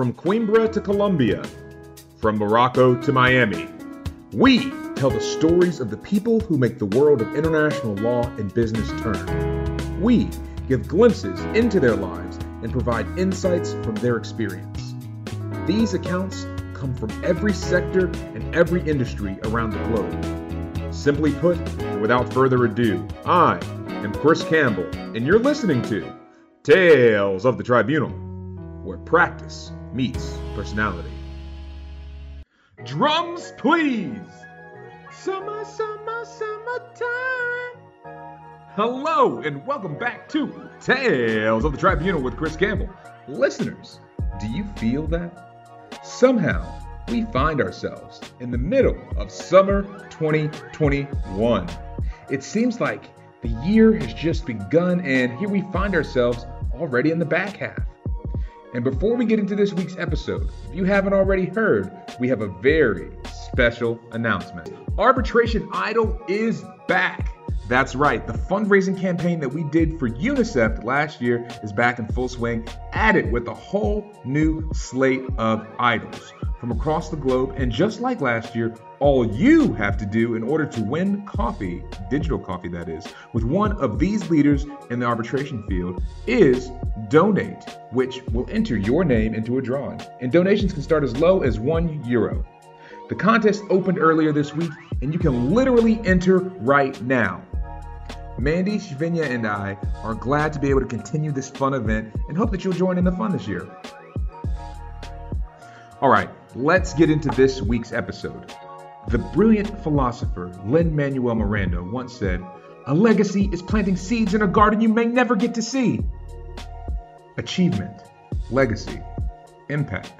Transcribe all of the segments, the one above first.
From Coimbra to Colombia, from Morocco to Miami, we tell the stories of the people who make the world of international law and business turn. We give glimpses into their lives and provide insights from their experience. These accounts come from every sector and every industry around the globe. Simply put, without further ado, I am Chris Campbell, and you're listening to Tales of the Tribunal, where practice meets personality. Drums, please! Summer, summer, summertime! Hello, and welcome back to Tales of the Tribunal with Chris Campbell. Listeners, do you feel that? Somehow, we find ourselves in the middle of summer 2021. It seems like the year has just begun, and here we find ourselves already in the back half. And before we get into this week's episode, if you haven't already heard, we have a very special announcement. Arbitration Idol is back. That's right, the fundraising campaign that we did for UNICEF last year is back in full swing, added with a whole new slate of idols from across the globe. And just like last year, all you have to do in order to win coffee, digital coffee that is, with one of these leaders in the arbitration field is donate, which will enter your name into a drawing. And donations can start as low as one euro. The contest opened earlier this week, and you can literally enter right now. Mandy, Shivinya, and I are glad to be able to continue this fun event and hope that you'll join in the fun this year. All right, let's get into this week's episode. The brilliant philosopher Lin Manuel Miranda once said, A legacy is planting seeds in a garden you may never get to see. Achievement, legacy, impact.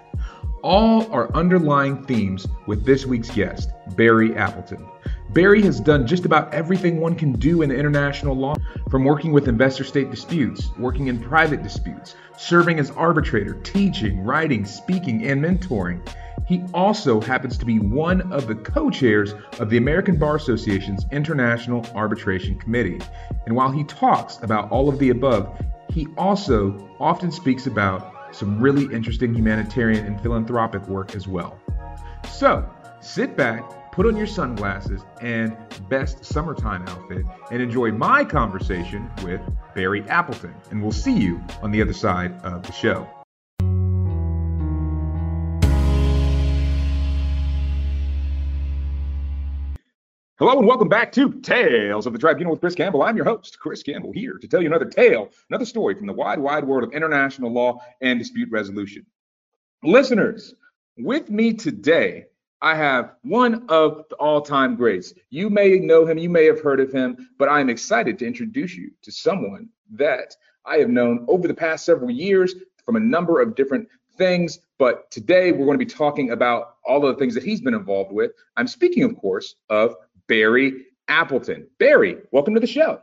All are underlying themes with this week's guest, Barry Appleton. Barry has done just about everything one can do in international law, from working with investor state disputes, working in private disputes, serving as arbitrator, teaching, writing, speaking, and mentoring. He also happens to be one of the co chairs of the American Bar Association's International Arbitration Committee. And while he talks about all of the above, he also often speaks about some really interesting humanitarian and philanthropic work as well. So sit back put on your sunglasses and best summertime outfit and enjoy my conversation with Barry Appleton. And we'll see you on the other side of the show. Hello and welcome back to Tales of the Tribunal with Chris Campbell. I'm your host, Chris Campbell, here to tell you another tale, another story from the wide, wide world of international law and dispute resolution. Listeners, with me today I have one of the all time greats. You may know him, you may have heard of him, but I am excited to introduce you to someone that I have known over the past several years from a number of different things. But today we're going to be talking about all of the things that he's been involved with. I'm speaking, of course, of Barry Appleton. Barry, welcome to the show.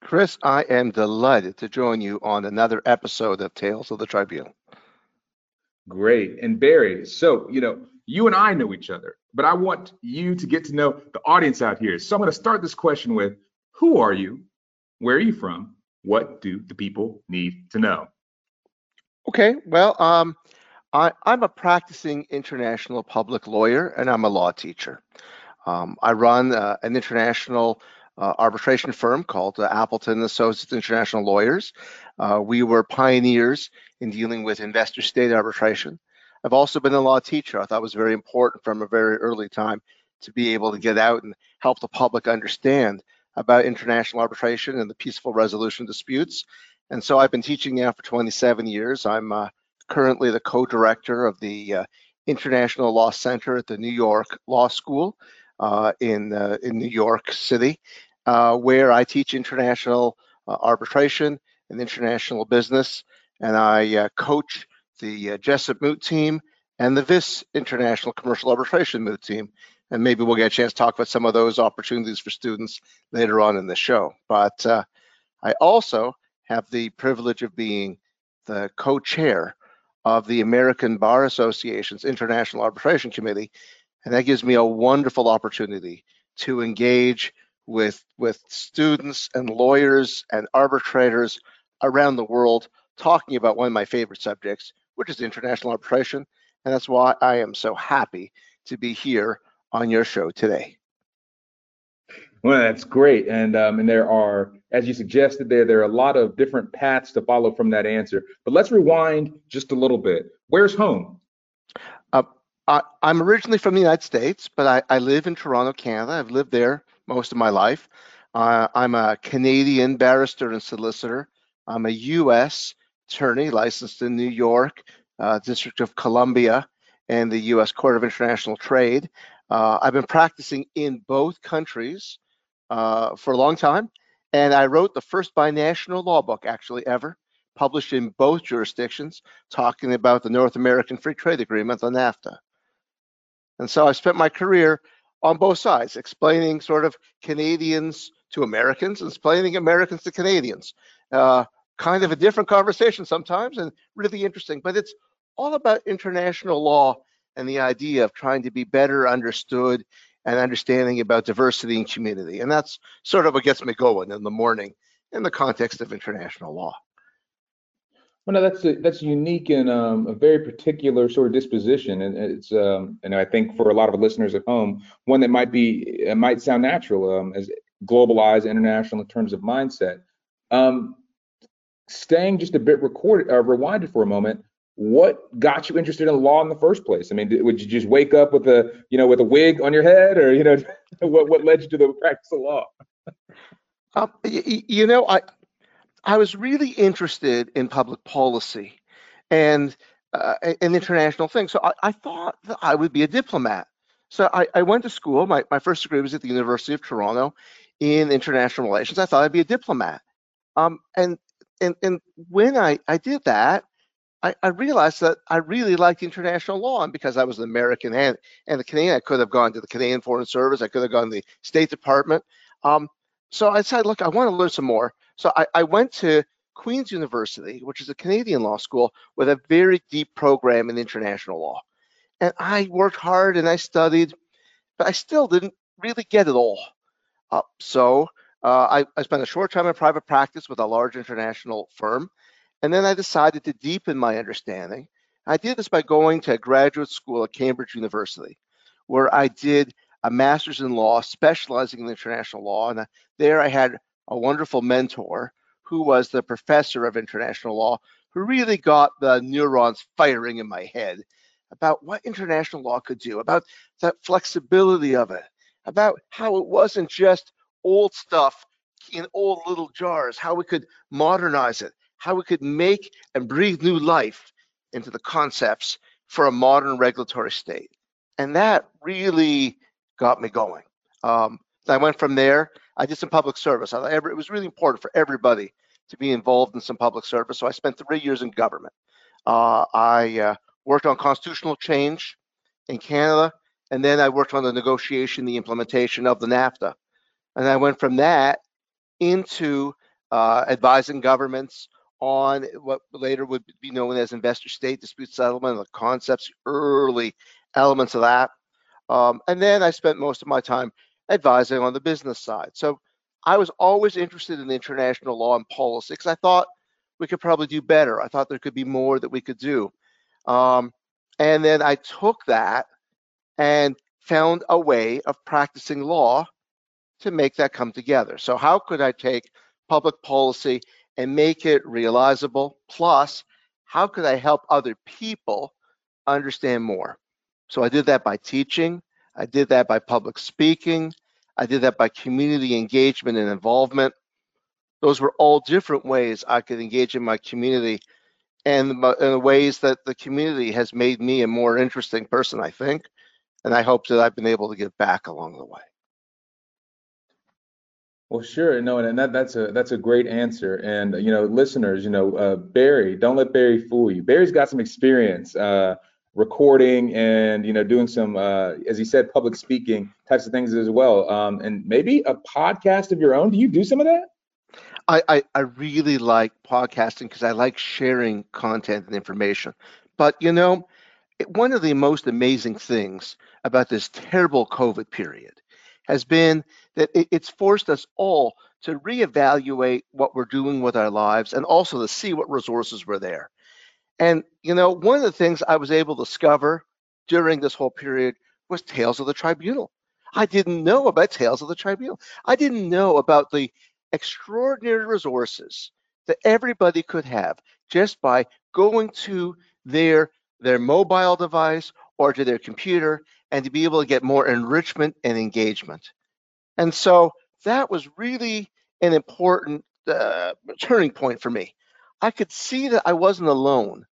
Chris, I am delighted to join you on another episode of Tales of the Tribune. Great. And Barry, so, you know, you and I know each other, but I want you to get to know the audience out here. So I'm going to start this question with Who are you? Where are you from? What do the people need to know? Okay, well, um, I, am a practicing international public lawyer and I'm a law teacher. Um, I run uh, an international uh, arbitration firm called uh, Appleton Associates International Lawyers. Uh, we were pioneers in dealing with investor state arbitration. I've also been a law teacher. I thought it was very important from a very early time to be able to get out and help the public understand about international arbitration and the peaceful resolution disputes. And so I've been teaching now for 27 years. I'm uh, currently the co-director of the uh, International Law Center at the New York Law School uh, in uh, in New York City, uh, where I teach international uh, arbitration and international business, and I coach the uh, Jessup Moot team, and the VIS International Commercial Arbitration Moot team. And maybe we'll get a chance to talk about some of those opportunities for students later on in the show. But uh, I also have the privilege of being the co-chair of the American Bar Association's International Arbitration Committee, and that gives me a wonderful opportunity to engage with with students and lawyers and arbitrators around the world talking about one of my favorite subjects, which is international arbitration. And that's why I am so happy to be here on your show today. Well, that's great, and um, and there are, as you suggested, there there are a lot of different paths to follow from that answer. But let's rewind just a little bit. Where's home? Uh, I, am originally from the United States, but I, I live in Toronto, Canada. I've lived there most of my life. Uh, I'm a Canadian barrister and solicitor. I'm a U.S. attorney licensed in New York, uh, District of Columbia, and the U.S. Court of International Trade. Uh, I've been practicing in both countries uh, for a long time, and I wrote the first binational law book actually ever, published in both jurisdictions, talking about the North American Free Trade Agreement, the NAFTA. And so I spent my career on both sides, explaining sort of Canadians to Americans and explaining Americans to Canadians. Uh, kind of a different conversation sometimes and really interesting, but it's all about international law and the idea of trying to be better understood and understanding about diversity and community. And that's sort of what gets me going in the morning in the context of international law. Well, no, that's a, that's unique and um, a very particular sort of disposition, and it's um, and I think for a lot of listeners at home, one that might be might sound natural um, as globalized, international in terms of mindset. Um, staying just a bit recorded, uh, rewinded for a moment what got you interested in law in the first place? I mean, did, would you just wake up with a, you know, with a wig on your head, or you know, what what led you to the practice of law? Um, you, you know, I I was really interested in public policy and uh, international things. So I, I thought that I would be a diplomat. So I, I went to school. My, my first degree was at the University of Toronto in international relations. I thought I'd be a diplomat. Um, and and and when I, I did that, I, I, realized that I really liked international law, and because I was an American and and the Canadian, I could have gone to the Canadian Foreign Service, I could have gone to the State Department. Um, so I decided, look, I want to learn some more. So I, I went to Queen's University, which is a Canadian law school with a very deep program in international law, and I worked hard and I studied, but I still didn't really get it all. Uh, so uh, I, I spent a short time in private practice with a large international firm. And then I decided to deepen my understanding. I did this by going to a graduate school at Cambridge University, where I did a master's in law, specializing in international law. And there I had a wonderful mentor who was the professor of international law, who really got the neurons firing in my head about what international law could do, about the flexibility of it, about how it wasn't just old stuff in old little jars, how we could modernize it, how we could make and breathe new life into the concepts for a modern regulatory state. And that really got me going. Um, I went from there. I did some public service. I, it was really important for everybody to be involved in some public service. So I spent three years in government. Uh, I uh, worked on constitutional change in Canada, and then I worked on the negotiation, the implementation of the NAFTA. And I went from that into uh, advising governments on what later would be known as investor state dispute settlement, the concepts, early elements of that. Um, and then I spent most of my time advising on the business side. So I was always interested in international law and policy because I thought we could probably do better. I thought there could be more that we could do. Um, and then I took that and found a way of practicing law to make that come together. So, how could I take public policy and make it realizable. Plus, how could I help other people understand more? So I did that by teaching, I did that by public speaking, I did that by community engagement and involvement. Those were all different ways I could engage in my community and in the ways that the community has made me a more interesting person, I think. And I hope that I've been able to give back along the way. Well, sure, no, and that that's a that's a great answer. And you know, listeners, you know, uh, Barry, don't let Barry fool you. Barry's got some experience uh, recording and you know doing some, uh, as he said, public speaking types of things as well. Um, and maybe a podcast of your own. Do you do some of that? I I, I really like podcasting because I like sharing content and information. But you know, one of the most amazing things about this terrible COVID period has been that it's forced us all to reevaluate what we're doing with our lives and also to see what resources were there. And, you know, one of the things I was able to discover during this whole period was Tales of the Tribunal. I didn't know about Tales of the Tribunal. I didn't know about the extraordinary resources that everybody could have just by going to their their mobile device or to their computer and to be able to get more enrichment and engagement. And so that was really an important uh, turning point for me. I could see that I wasn't alone.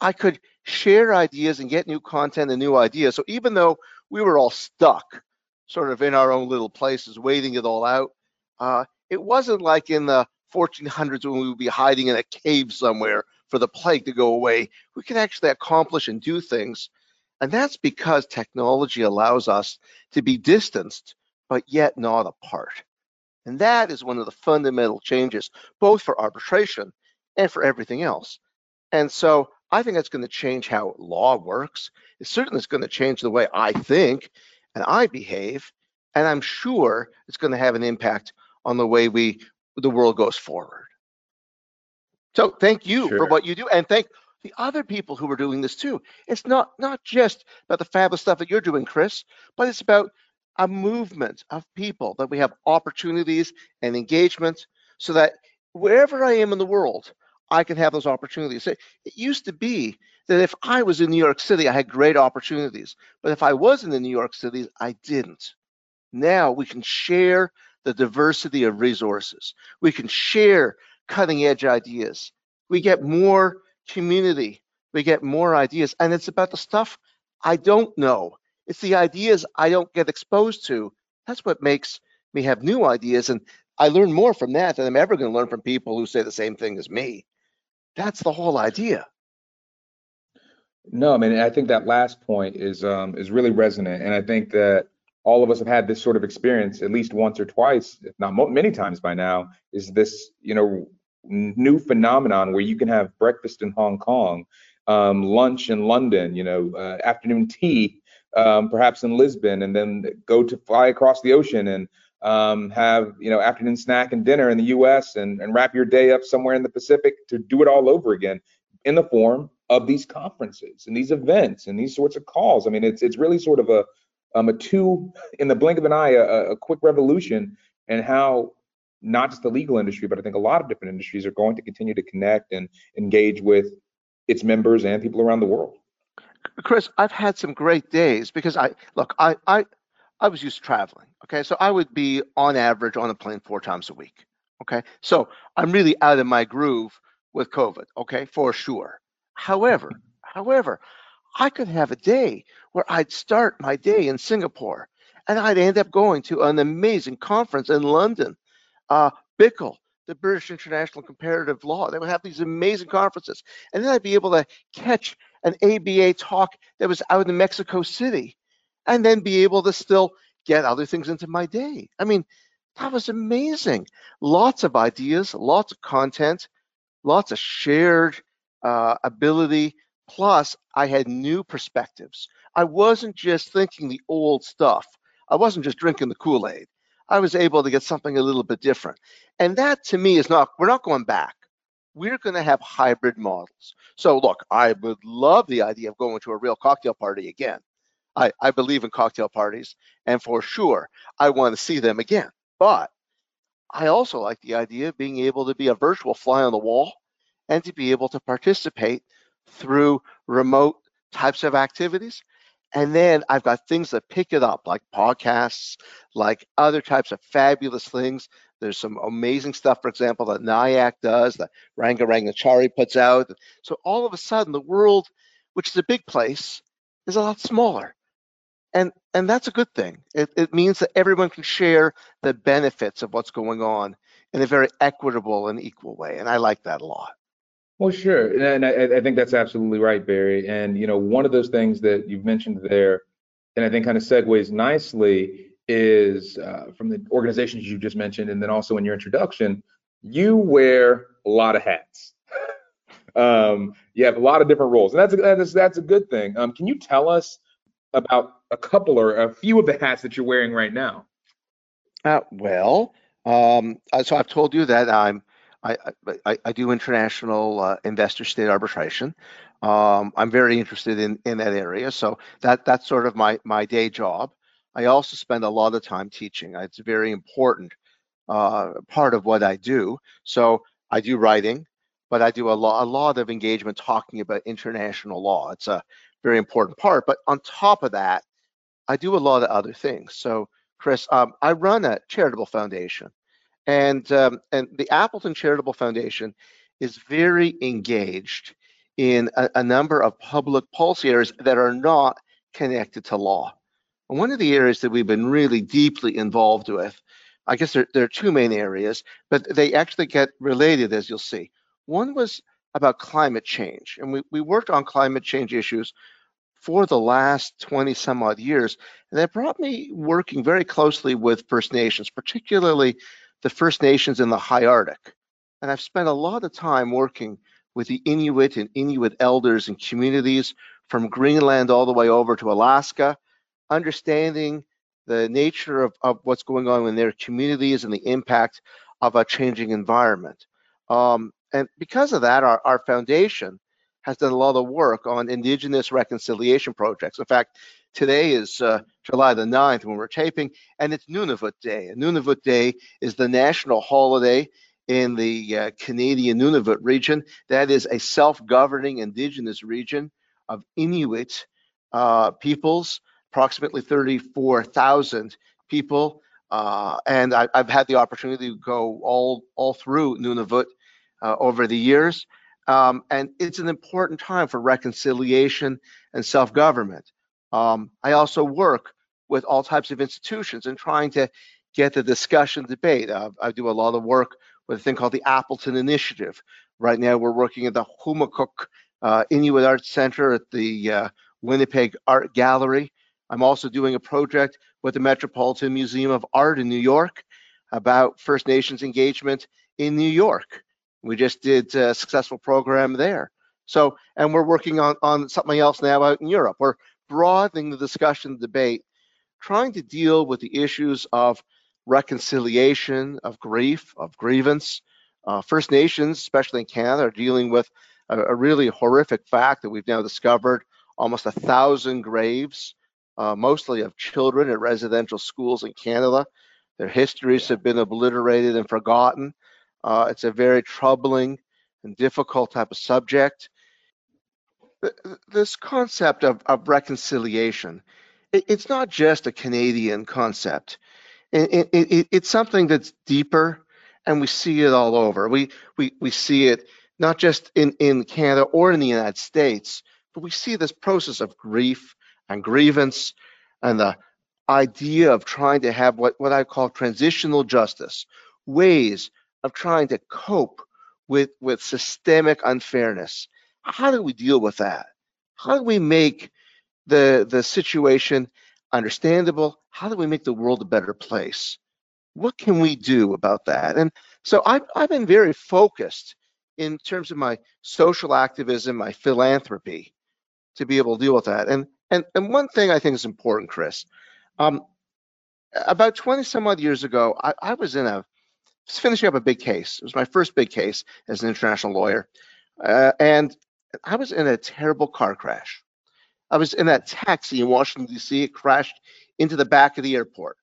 I could share ideas and get new content and new ideas. So even though we were all stuck sort of in our own little places, waiting it all out, uh, it wasn't like in the 1400s when we would be hiding in a cave somewhere for the plague to go away. We can actually accomplish and do things. And that's because technology allows us to be distanced, but yet not apart. And that is one of the fundamental changes, both for arbitration and for everything else. And so I think that's going to change how law works. It certainly is going to change the way I think and I behave. And I'm sure it's going to have an impact on the way we the world goes forward. So thank you sure. for what you do, and thank the other people who are doing this too. It's not not just about the fabulous stuff that you're doing, Chris, but it's about a movement of people that we have opportunities and engagement, so that wherever I am in the world, I can have those opportunities. It used to be that if I was in New York City, I had great opportunities, but if I wasn't in New York City, I didn't. Now we can share the diversity of resources. We can share cutting edge ideas. We get more community. We get more ideas. And it's about the stuff I don't know. It's the ideas I don't get exposed to. That's what makes me have new ideas. And I learn more from that than I'm ever going to learn from people who say the same thing as me. That's the whole idea. No, I mean, I think that last point is um, is really resonant, and I think that all of us have had this sort of experience at least once or twice, if not many times by now, is this, you know, new phenomenon where you can have breakfast in Hong Kong, um, lunch in London, you know, uh, afternoon tea, um, perhaps in Lisbon, and then go to fly across the ocean and um, have, you know, afternoon snack and dinner in the U.S. And, and wrap your day up somewhere in the Pacific to do it all over again in the form of these conferences and these events and these sorts of calls. I mean, it's it's really sort of a um, a two in the blink of an eye, a, a quick revolution, and how not just the legal industry, but I think a lot of different industries are going to continue to connect and engage with its members and people around the world. Chris, I've had some great days because I look, I I I was used to traveling. Okay, so I would be on average on a plane four times a week. Okay, so I'm really out of my groove with COVID. Okay, for sure. However, however, I could have a day where I'd start my day in Singapore and I'd end up going to an amazing conference in London. Uh, BICL, the British International Comparative Law, they would have these amazing conferences. And then I'd be able to catch an ABA talk that was out in Mexico City and then be able to still get other things into my day. I mean, that was amazing. Lots of ideas, lots of content, lots of shared uh, ability Plus, I had new perspectives. I wasn't just thinking the old stuff. I wasn't just drinking the Kool Aid. I was able to get something a little bit different. And that to me is not, we're not going back. We're going to have hybrid models. So, look, I would love the idea of going to a real cocktail party again. I, I believe in cocktail parties, and for sure, I want to see them again. But I also like the idea of being able to be a virtual fly on the wall and to be able to participate through remote types of activities. And then I've got things that pick it up, like podcasts, like other types of fabulous things. There's some amazing stuff, for example, that NIAC does, that Ranga Rangachari puts out. So all of a sudden, the world, which is a big place, is a lot smaller. And, and that's a good thing. It, it means that everyone can share the benefits of what's going on in a very equitable and equal way. And I like that a lot. Well, sure, and I, I think that's absolutely right, Barry. And you know, one of those things that you've mentioned there, and I think kind of segues nicely, is uh, from the organizations you just mentioned, and then also in your introduction, you wear a lot of hats. um, you have a lot of different roles, and that's a, that's that's a good thing. Um, can you tell us about a couple or a few of the hats that you're wearing right now? Uh, well, um, uh, so I've told you that I'm I, I, I do international uh, investor state arbitration. Um, I'm very interested in, in that area. So that that's sort of my, my day job. I also spend a lot of time teaching. It's a very important uh, part of what I do. So I do writing, but I do a lot, a lot of engagement talking about international law. It's a very important part. But on top of that, I do a lot of other things. So Chris, um, I run a charitable foundation, and um, and the Appleton Charitable Foundation is very engaged in a, a number of public policy areas that are not connected to law. And one of the areas that we've been really deeply involved with, I guess there, there are two main areas, but they actually get related, as you'll see. One was about climate change, and we, we worked on climate change issues for the last 20 some odd years. And that brought me working very closely with First Nations, particularly the First Nations in the high Arctic. And I've spent a lot of time working with the Inuit and Inuit elders and communities from Greenland all the way over to Alaska, understanding the nature of, of what's going on in their communities and the impact of a changing environment. Um, and because of that, our, our foundation has done a lot of work on Indigenous reconciliation projects. In fact, today is uh, July the 9th when we're taping, and it's Nunavut Day. And Nunavut Day is the national holiday in the uh, Canadian Nunavut region. That is a self-governing indigenous region of Inuit uh, peoples, approximately 34,000 people. Uh, and I, have had the opportunity to go all, all through Nunavut uh, over the years. Um, and it's an important time for reconciliation and self-government. Um, I also work with all types of institutions and trying to get the discussion debate. Uh, I do a lot of work with a thing called the Appleton Initiative. Right now, we're working at the Qaumajuq uh, Inuit Arts Center at the uh, Winnipeg Art Gallery. I'm also doing a project with the Metropolitan Museum of Art in New York about First Nations engagement in New York. We just did a successful program there. So, and we're working on, on something else now out in Europe. We're broadening the discussion, debate, trying to deal with the issues of reconciliation, of grief, of grievance. Uh, First Nations, especially in Canada, are dealing with a, a, really horrific fact that we've now discovered almost a thousand graves, uh, mostly of children at residential schools in Canada. Their histories have been obliterated and forgotten. Uh, it's a very troubling and difficult type of subject. This concept of, of reconciliation, it, it's not just a Canadian concept. It, it, it's something that's deeper, and we see it all over. We we we see it not just in in Canada or in the United States, but we see this process of grief and grievance, and the idea of trying to have what what I call transitional justice, ways of trying to cope with with systemic unfairness. How do we deal with that? How do we make the the situation understandable? How do we make the world a better place? What can we do about that? And so I've, I've been very focused in terms of my social activism, my philanthropy, to be able to deal with that. And and and one thing I think is important, Chris. Um, about 20 some odd years ago, I, I was in a finishing up a big case. It was my first big case as an international lawyer. Uh, and I was in a terrible car crash. I was in that taxi in Washington, D.C. It crashed into the back of the airport.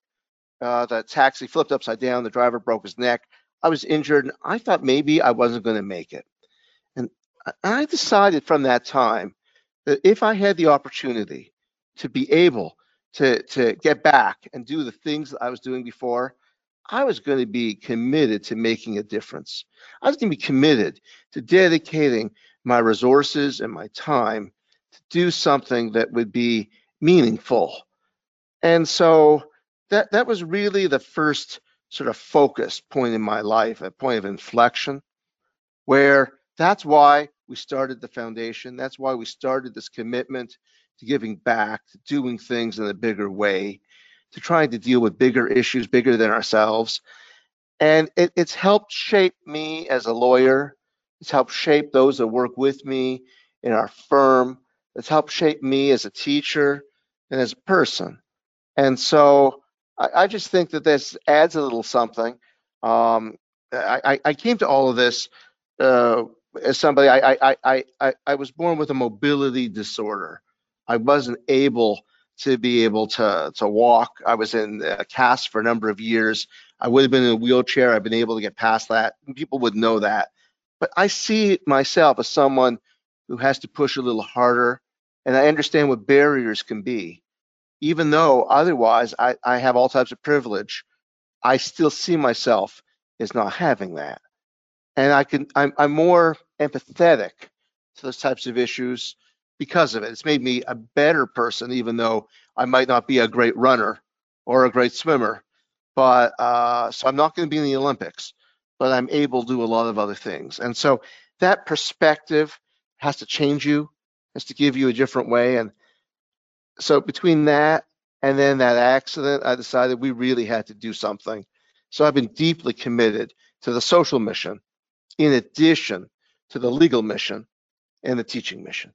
Uh, the taxi flipped upside down. The driver broke his neck. I was injured, and I thought maybe I wasn't going to make it. And I decided from that time that if I had the opportunity to be able to, to get back and do the things that I was doing before, I was going to be committed to making a difference. I was going to be committed to dedicating my resources and my time to do something that would be meaningful. And so that that was really the first sort of focus point in my life, a point of inflection, where that's why we started the foundation. That's why we started this commitment to giving back, to doing things in a bigger way, to trying to deal with bigger issues, bigger than ourselves. And it, it's helped shape me as a lawyer. It's helped shape those that work with me in our firm. It's helped shape me as a teacher and as a person. And so I, I just think that this adds a little something. Um, I, I came to all of this uh, as somebody. I, I I I I was born with a mobility disorder. I wasn't able to be able to to walk. I was in a cast for a number of years. I would have been in a wheelchair. I've been able to get past that. People would know that. But I see myself as someone who has to push a little harder, and I understand what barriers can be. Even though otherwise I, I have all types of privilege, I still see myself as not having that. And I can I'm, I'm more empathetic to those types of issues because of it. It's made me a better person, even though I might not be a great runner or a great swimmer. But uh, so I'm not going to be in the Olympics, but I'm able to do a lot of other things. And so that perspective has to change you, has to give you a different way. And so between that and then that accident, I decided we really had to do something. So I've been deeply committed to the social mission in addition to the legal mission and the teaching mission.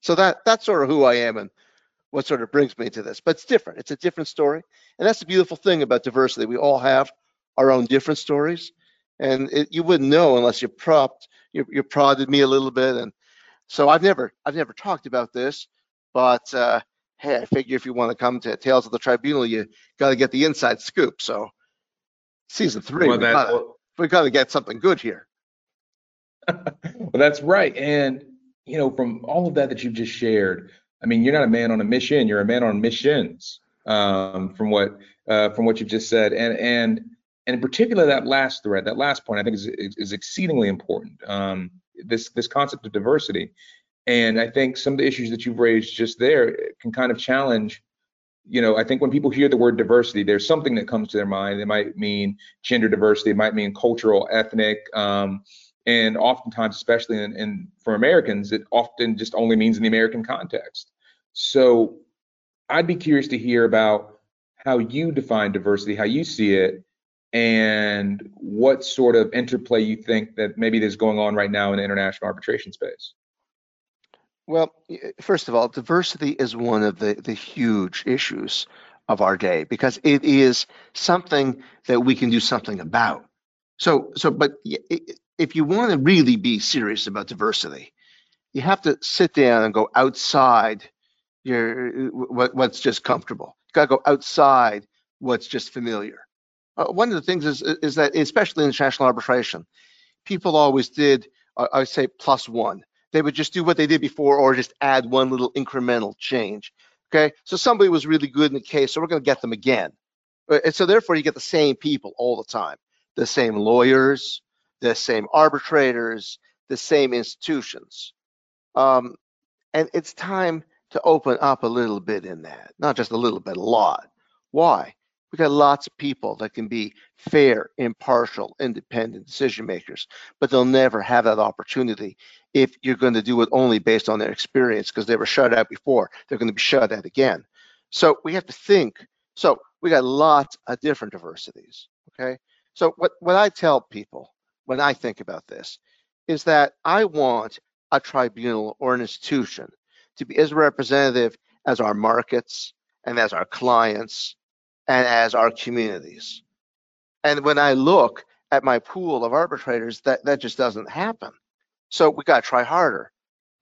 So that that's sort of who I am and what sort of brings me to this. But it's different. It's a different story. And that's the beautiful thing about diversity. We all have our own different stories. And it, you wouldn't know unless you propped, you, you prodded me a little bit. And so I've never, I've never talked about this, but uh, hey, I figure if you want to come to Tales of the Tribunal, you got to get the inside scoop. So season three, well, we, gotta, well, we got to get something good here. well, that's right. And you know, from all of that that you've just shared, I mean, you're not a man on a mission; you're a man on missions. Um, from what uh, from what you've just said, and and and in particular that last thread, that last point, I think is is exceedingly important. Um, this this concept of diversity, and I think some of the issues that you've raised just there can kind of challenge. You know, I think when people hear the word diversity, there's something that comes to their mind. It might mean gender diversity, it might mean cultural, ethnic. Um, and oftentimes, especially in, in for Americans, it often just only means in the American context. So I'd be curious to hear about how you define diversity, how you see it, and what sort of interplay you think that maybe is going on right now in the international arbitration space. Well, first of all, diversity is one of the, the huge issues of our day because it is something that we can do something about. So, so, but if you want to really be serious about diversity, you have to sit down and go outside your what, what's just comfortable. You got to go outside what's just familiar. Uh, one of the things is is that especially in international arbitration, people always did uh, I would say plus one. They would just do what they did before or just add one little incremental change. Okay, so somebody was really good in the case, so we're going to get them again. Uh, and so therefore, you get the same people all the time, the same lawyers, the same arbitrators, the same institutions. Um, and it's time to open up a little bit in that, not just a little bit, a lot. Why? We got lots of people that can be fair, impartial, independent decision makers, but they'll never have that opportunity if you're going to do it only based on their experience because they were shut out before. They're going to be shut out again. So we have to think. So we got lots of different diversities. Okay. So what, what I tell people when I think about this is that I want a tribunal or an institution to be as representative as our markets and as our clients and as our communities. And when I look at my pool of arbitrators, that, that just doesn't happen. So we got to try harder.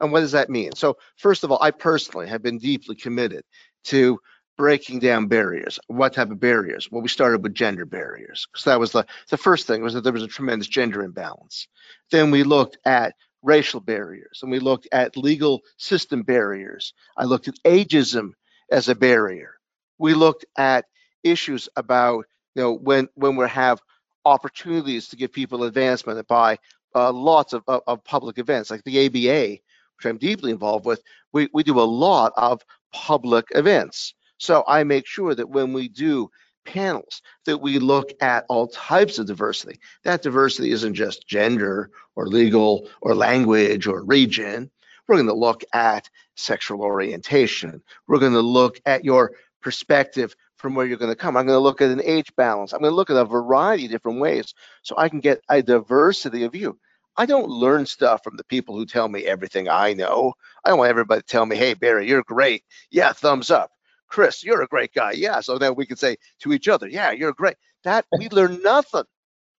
And what does that mean? So, first of all, I personally have been deeply committed to breaking down barriers. What type of barriers? Well, we started with gender barriers because that was the, the first thing was that there was a tremendous gender imbalance. Then we looked at racial barriers and we looked at legal system barriers. I looked at ageism as a barrier. We looked at issues about you know when when we have opportunities to give people advancement by uh, lots of, of, of public events like the ABA, which I'm deeply involved with. We we do a lot of public events so I make sure that when we do panels that we look at all types of diversity. That diversity isn't just gender or legal or language or region. We're going to look at sexual orientation. We're going to look at your perspective from where you're going to come. I'm going to look at an age balance. I'm going to look at a variety of different ways so I can get a diversity of view. I don't learn stuff from the people who tell me everything I know. I don't want everybody to tell me, hey, Barry, you're great. Yeah, thumbs up. Chris, you're a great guy. Yeah. So then we can say to each other, yeah, you're great. That we learn nothing.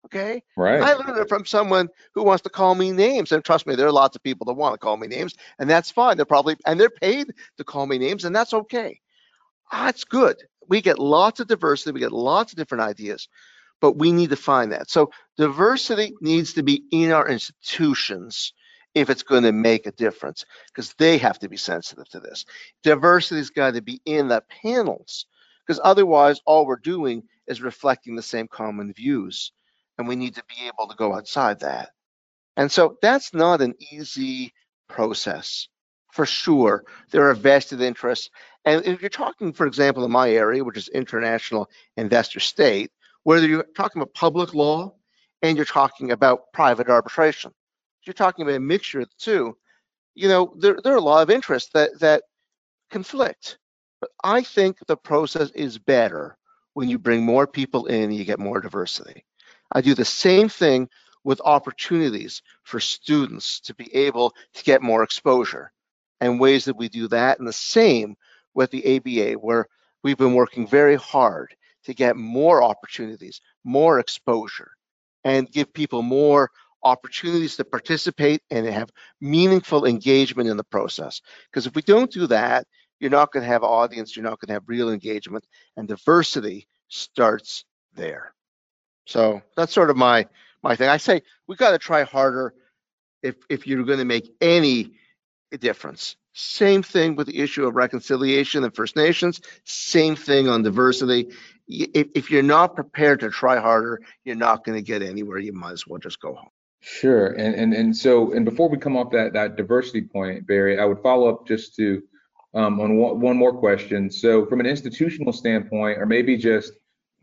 Okay. Right. I learned it from someone who wants to call me names. And trust me, there are lots of people that want to call me names, and that's fine. They're probably and they're paid to call me names, and that's okay. Ah, that's good. We get lots of diversity, we get lots of different ideas, but we need to find that. So diversity needs to be in our institutions if it's going to make a difference, because they have to be sensitive to this. Diversity's got to be in the panels, because otherwise all we're doing is reflecting the same common views and we need to be able to go outside that. And so that's not an easy process for sure. There are vested interests. And if you're talking, for example, in my area, which is international investor state, whether you're talking about public law and you're talking about private arbitration, you're talking about a mixture of the two, you know, there, there are a lot of interests that, that conflict. But I think the process is better when you bring more people in, you get more diversity. I do the same thing with opportunities for students to be able to get more exposure and ways that we do that. And the same with the ABA, where we've been working very hard to get more opportunities, more exposure, and give people more opportunities to participate and have meaningful engagement in the process. Because if we don't do that, you're not going to have audience, you're not going to have real engagement, and diversity starts there. So that's sort of my my thing. I say we got to try harder if if you're going to make any difference. Same thing with the issue of reconciliation and First Nations. Same thing on diversity. If, if you're not prepared to try harder, you're not going to get anywhere. You might as well just go home. Sure. And and and so and before we come off that that diversity point, Barry, I would follow up just to um, on one, one more question. So from an institutional standpoint, or maybe just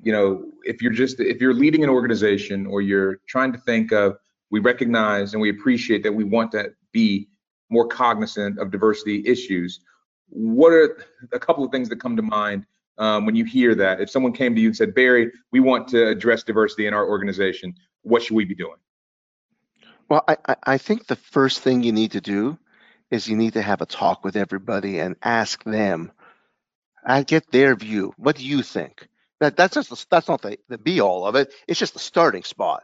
you know, if you're just if you're leading an organization or you're trying to think of, we recognize and we appreciate that we want to be more cognizant of diversity issues. What are a couple of things that come to mind um, when you hear that? If someone came to you and said, Barry, we want to address diversity in our organization, what should we be doing? Well, I, I think the first thing you need to do is you need to have a talk with everybody and ask them, I get their view. What do you think? That that's just that's not the, the be all of it. It's just the starting spot.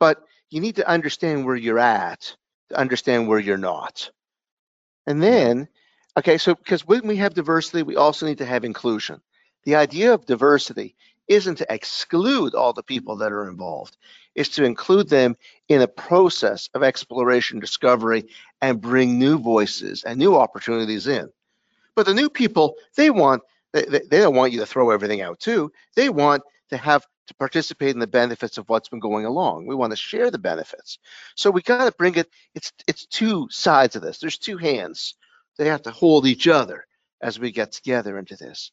But you need to understand where you're at to understand where you're not. And then, okay, so because when we have diversity, we also need to have inclusion. The idea of diversity isn't to exclude all the people that are involved. It's to include them in a process of exploration, discovery, and bring new voices and new opportunities in. But the new people, they want they, they, they don't want you to throw everything out too. They want to have to participate in the benefits of what's been going along. We want to share the benefits. So we got to bring it. It's it's two sides of this. There's two hands. They have to hold each other as we get together into this.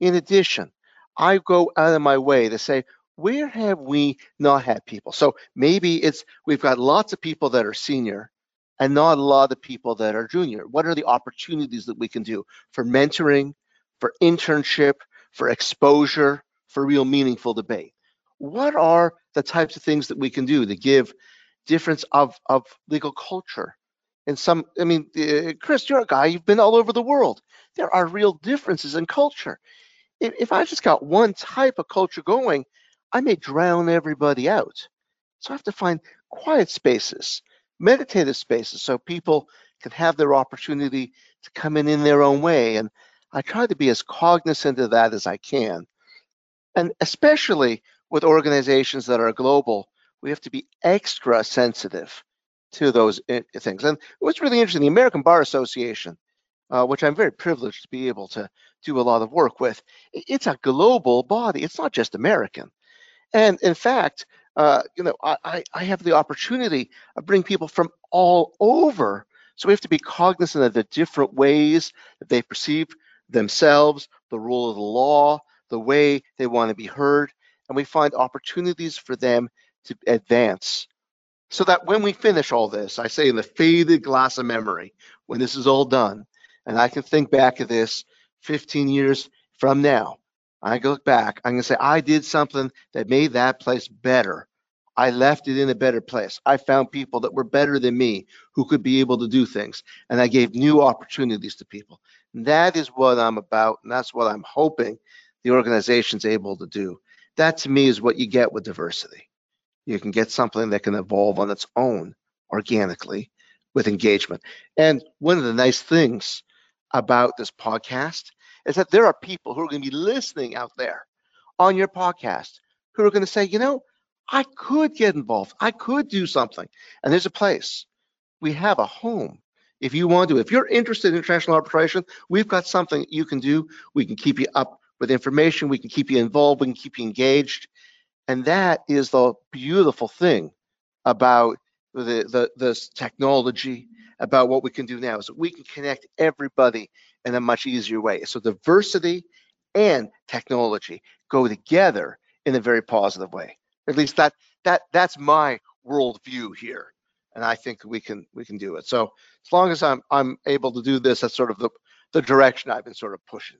In addition, I go out of my way to say, where have we not had people? So maybe it's we've got lots of people that are senior and not a lot of people that are junior. What are the opportunities that we can do for mentoring, for internship, for exposure, for real meaningful debate. What are the types of things that we can do to give difference of, of legal culture? And some, I mean, uh, Chris, you're a guy, you've been all over the world. There are real differences in culture. If, if I just got one type of culture going, I may drown everybody out. So I have to find quiet spaces, meditative spaces, so people can have their opportunity to come in in their own way. And I try to be as cognizant of that as I can. And especially with organizations that are global, we have to be extra sensitive to those eh, things. And what's really interesting, the American Bar Association, uh, which I'm very privileged to be able to do a lot of work with, it's a global body. It's not just American. And in fact, uh, you know, I, I have the opportunity of bring people from all over. So we have to be cognizant of the different ways that they perceive themselves, the rule of the law, the way they want to be heard, and we find opportunities for them to advance. So that when we finish all this, I say in the faded glass of memory, when this is all done, and I can think back of this 15 years from now, I look back, I'm going to say, I did something that made that place better. I left it in a better place. I found people that were better than me who could be able to do things, and I gave new opportunities to people. That is what I'm about, and that's what I'm hoping the organization's able to do. That to me is what you get with diversity. you can get something that can evolve on its own organically with engagement. And one of the nice things about this podcast is that there are people who are going to be listening out there on your podcast who are going to say, you know, I could get involved. I could do something. And there's a place. We have a home. If you want to, if you're interested in international arbitration, we've got something you can do. We can keep you up with information. We can keep you involved. We can keep you engaged. And that is the beautiful thing about the, the this technology, about what we can do now, is that we can connect everybody in a much easier way. So diversity and technology go together in a very positive way. At least that that that's my worldview here, and I think we can we can do it. So as long as I'm I'm able to do this, that's sort of the the direction I've been sort of pushing.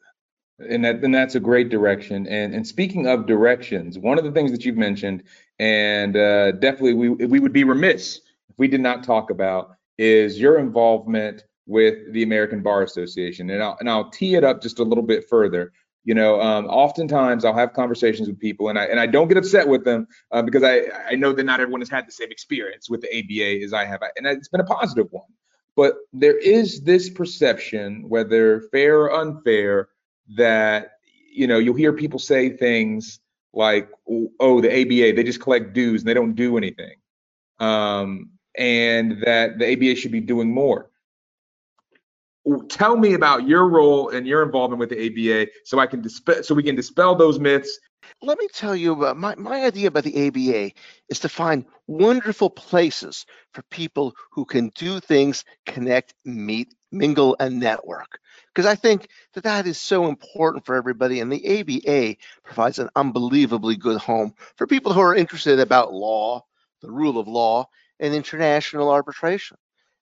And that and that's a great direction. And and speaking of directions, one of the things that you've mentioned, and uh, definitely we we would be remiss if we did not talk about is your involvement with the American Bar Association. And I'll and I'll tee it up just a little bit further. You know, um, oftentimes I'll have conversations with people, and I and I don't get upset with them uh, because I I know that not everyone has had the same experience with the ABA as I have, and it's been a positive one. But there is this perception, whether fair or unfair, that you know you'll hear people say things like oh the aba they just collect dues and they don't do anything. Um, and that the aba should be doing more. Tell me about your role and your involvement with the aba so i can dispel so we can dispel those myths. Let me tell you about my, my idea about the ABA is to find wonderful places for people who can do things, connect, meet, mingle, and network. Because I think that that is so important for everybody. And the ABA provides an unbelievably good home for people who are interested about law, the rule of law, and international arbitration.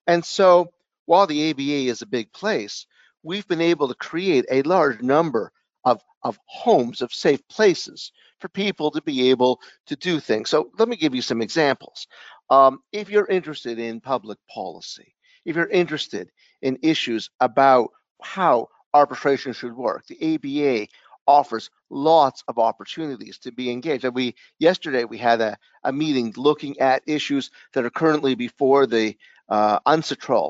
And so while the ABA is a big place, we've been able to create a large number of, of homes, of safe places for people to be able to do things. So let me give you some examples. Um, if you're interested in public policy, if you're interested in issues about how arbitration should work, the ABA offers lots of opportunities to be engaged. And we yesterday we had a, a meeting looking at issues that are currently before the uh,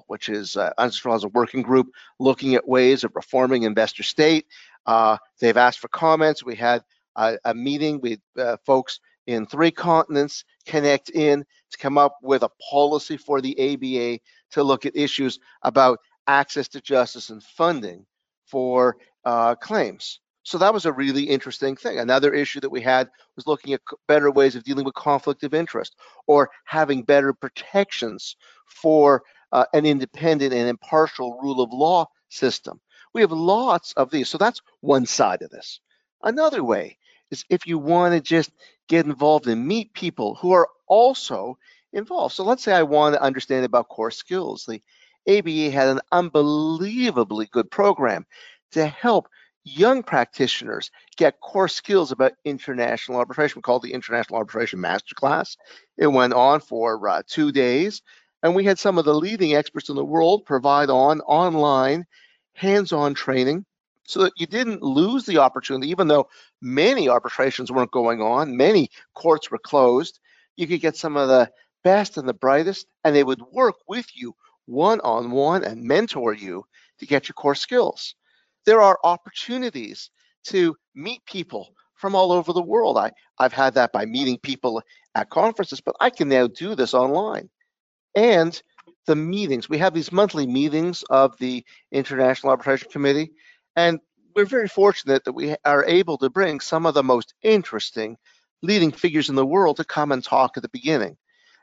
which is uh, is a working group looking at ways of reforming investor state. Uh, they've asked for comments. We had a, a meeting with uh, folks in three continents connect in to come up with a policy for the ABA to look at issues about access to justice and funding for uh, claims. So that was a really interesting thing. Another issue that we had was looking at better ways of dealing with conflict of interest or having better protections for uh, an independent and impartial rule of law system. We have lots of these. So that's one side of this. Another way is if you want to just get involved and meet people who are also involved. So let's say I want to understand about core skills. The ABA had an unbelievably good program to help young practitioners get core skills about international arbitration. We called the International Arbitration Masterclass. It went on for uh, two days, and we had some of the leading experts in the world provide on online hands-on training so that you didn't lose the opportunity, even though many arbitrations weren't going on, many courts were closed. You could get some of the best and the brightest, and they would work with you one on one and mentor you to get your core skills. There are opportunities to meet people from all over the world. I, I've had that by meeting people at conferences, but I can now do this online. And the meetings, we have these monthly meetings of the International Arbitration Committee, and we're very fortunate that we are able to bring some of the most interesting leading figures in the world to come and talk at the beginning.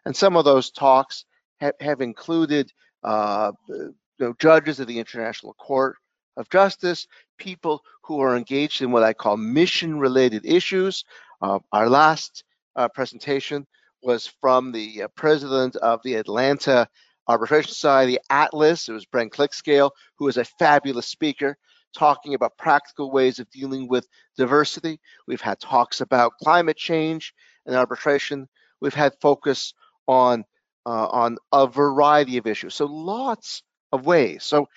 And some of those talks ha have included uh, you know, judges of the International Court of Justice, people who are engaged in what I call mission related issues. Uh, our last uh, presentation was from the uh, president of the Atlanta Arbitration Society, Atlas. It was Brent Clinkscale, who is a fabulous speaker talking about practical ways of dealing with diversity. We've had talks about climate change and arbitration. We've had focus on uh, on a variety of issues. So lots of ways. So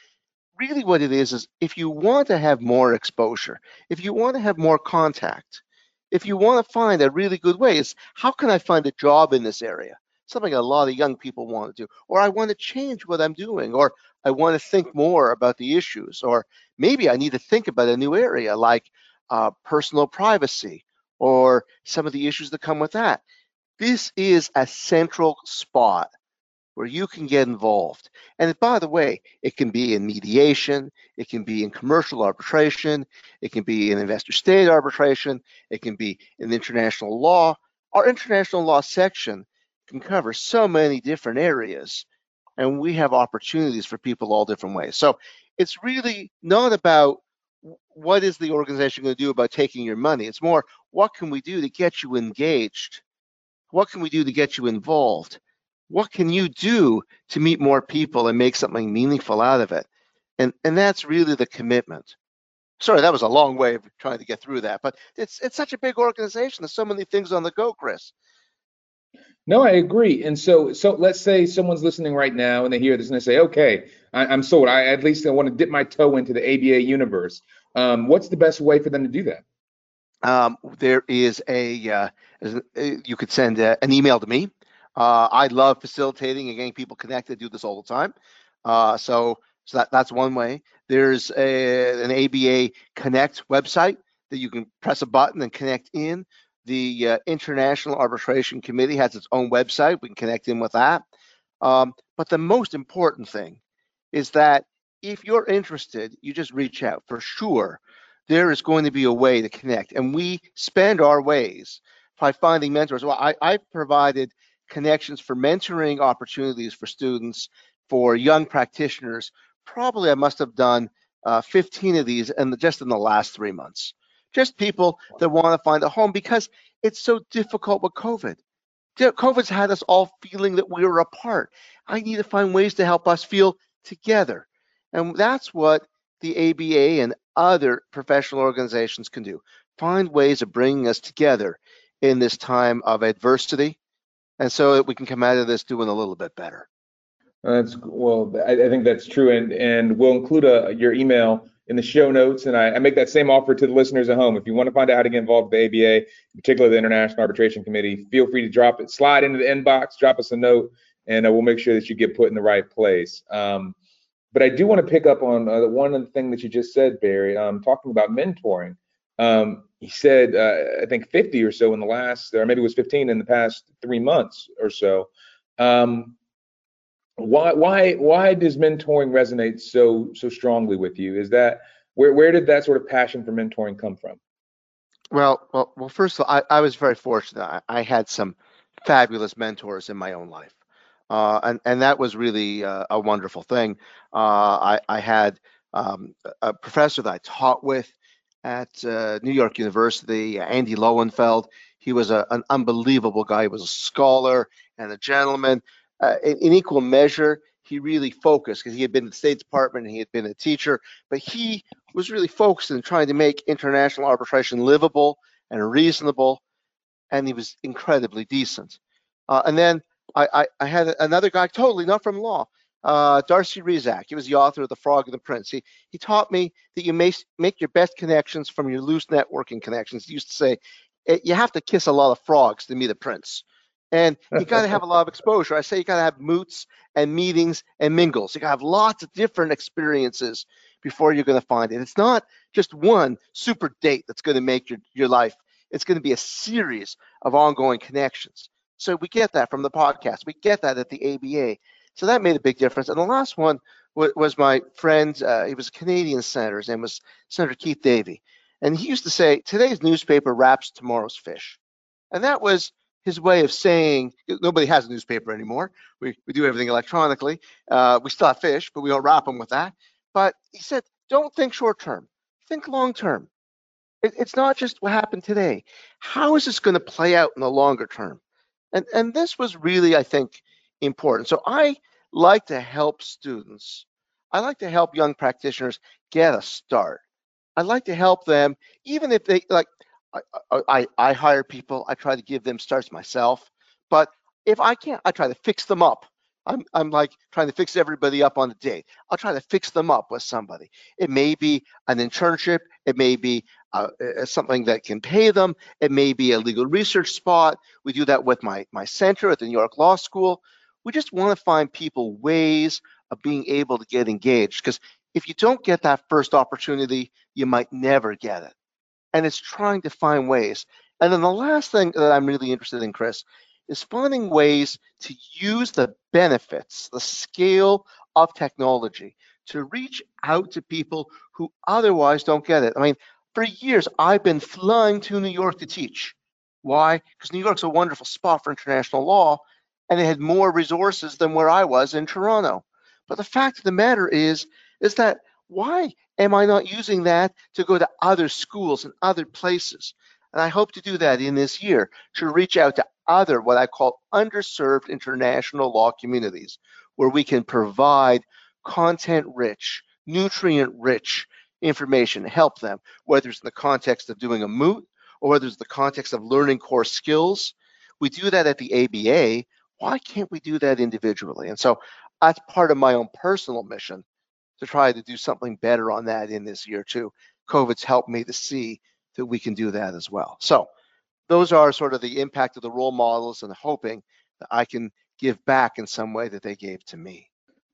really what it is is if you want to have more exposure, if you want to have more contact, if you want to find a really good way, is how can I find a job in this area? Something a lot of young people want to do, or I want to change what I'm doing, or I want to think more about the issues, or maybe I need to think about a new area like uh, personal privacy or some of the issues that come with that. This is a central spot where you can get involved. And by the way, it can be in mediation, it can be in commercial arbitration, it can be in investor state arbitration, it can be in international law. Our international law section can cover so many different areas, and we have opportunities for people all different ways. So it's really not about what is the organization going to do about taking your money? It's more, what can we do to get you engaged? What can we do to get you involved? What can you do to meet more people and make something meaningful out of it? And and that's really the commitment. Sorry, that was a long way of trying to get through that, but it's it's such a big organization. There's so many things on the go, Chris. No, I agree. And so, so let's say someone's listening right now and they hear this and they say, "Okay, I, am sold. I at least I want to dip my toe into the ABA universe." Um, what's the best way for them to do that? Um, there is a uh, you could send a, an email to me. Uh, I love facilitating and getting people connected. I do this all the time. Uh, so so that, that's one way. There's a, an ABA Connect website that you can press a button and connect in. The uh, International Arbitration Committee has its own website. We can connect in with that. Um, but the most important thing is that if you're interested, you just reach out for sure. There is going to be a way to connect, and we spend our ways by finding mentors. Well, I, I've provided connections for mentoring opportunities for students, for young practitioners. Probably I must have done uh, 15 of these in the, just in the last three months. Just people that want to find a home because it's so difficult with COVID. COVID's had us all feeling that we are apart. I need to find ways to help us feel together. And that's what the ABA and other professional organizations can do. Find ways of bringing us together in this time of adversity, and so that we can come out of this doing a little bit better. That's well, I, I think that's true, and and we'll include a, your email in the show notes, and I, I, make that same offer to the listeners at home. If you want to find out how to get involved with the ABA, particularly the International Arbitration Committee, feel free to drop it, slide into the inbox, drop us a note, and uh, we'll make sure that you get put in the right place. Um, but I do want to pick up on uh, one the thing that you just said, Barry, um, talking about mentoring. Um, he said, uh, I think 50 or so in the last, or maybe it was 15 in the past three months or so. Um, why, why, why does mentoring resonate so, so strongly with you? Is that where, where did that sort of passion for mentoring come from? Well, well, well. First of all, I, I was very fortunate. I, I had some fabulous mentors in my own life. Uh, and and that was really uh, a wonderful thing. Uh, I I had um, a professor that I taught with at uh, New York University, Andy Lowenfeld. He was a, an unbelievable guy. He was a scholar and a gentleman. In, in, equal measure, he really focused because he had been in the State Department and he had been a teacher, but he was really focused in trying to make international arbitration livable and reasonable, and he was incredibly decent. Uh, and then I, I, I, had another guy totally not from law, uh, Darcy Rezac. He was the author of The Frog and the Prince. He, he taught me that you may make your best connections from your loose networking connections. He used to say, eh, you have to kiss a lot of frogs to meet a prince. And you got to have a lot of exposure. I say you got to have moots and meetings and mingles. You got to have lots of different experiences before you're going to find it. It's not just one super date that's going to make your, your life. It's going to be a series of ongoing connections. So we get that from the podcast. We get that at the ABA. So that made a big difference. And the last one was, my friend. Uh, he was a Canadian senator. His name was Senator Keith Davey, and he used to say, "Today's newspaper wraps tomorrow's fish," and that was his way of saying nobody has a newspaper anymore. We we do everything electronically. Uh, we still have fish, but we don't wrap them with that. But he said, "Don't think short term. Think long term." It, it's not just what happened today. How is this going to play out in the longer term? And, and this was really, I think, important. So I like to help students. I like to help young practitioners get a start. I like to help them, even if they like, I, I, I hire people, I try to give them starts myself. But if I can't, I try to fix them up. I'm, I'm like trying to fix everybody up on a date. I'll try to fix them up with somebody. It may be an internship, it may be uh, something that can pay them. It may be a legal research spot. We do that with my, my center at the New York Law School. We just want to find people ways of being able to get engaged because if you don't get that first opportunity, you might never get it. And it's trying to find ways. And then the last thing that I'm really interested in, Chris, is finding ways to use the benefits, the scale of technology to reach out to people who otherwise don't get it. I mean, for years, I've been flying to New York to teach. Why? Because New York's a wonderful spot for international law, and it had more resources than where I was in Toronto. But the fact of the matter is, is that why am I not using that to go to other schools and other places? And I hope to do that in this year to reach out to other, what I call underserved international law communities, where we can provide content rich, nutrient rich information to help them, whether it's in the context of doing a moot or whether it's the context of learning core skills. We do that at the ABA. Why can't we do that individually? And so that's part of my own personal mission to try to do something better on that in this year too. COVID's helped me to see that we can do that as well. So those are sort of the impact of the role models and hoping that I can give back in some way that they gave to me.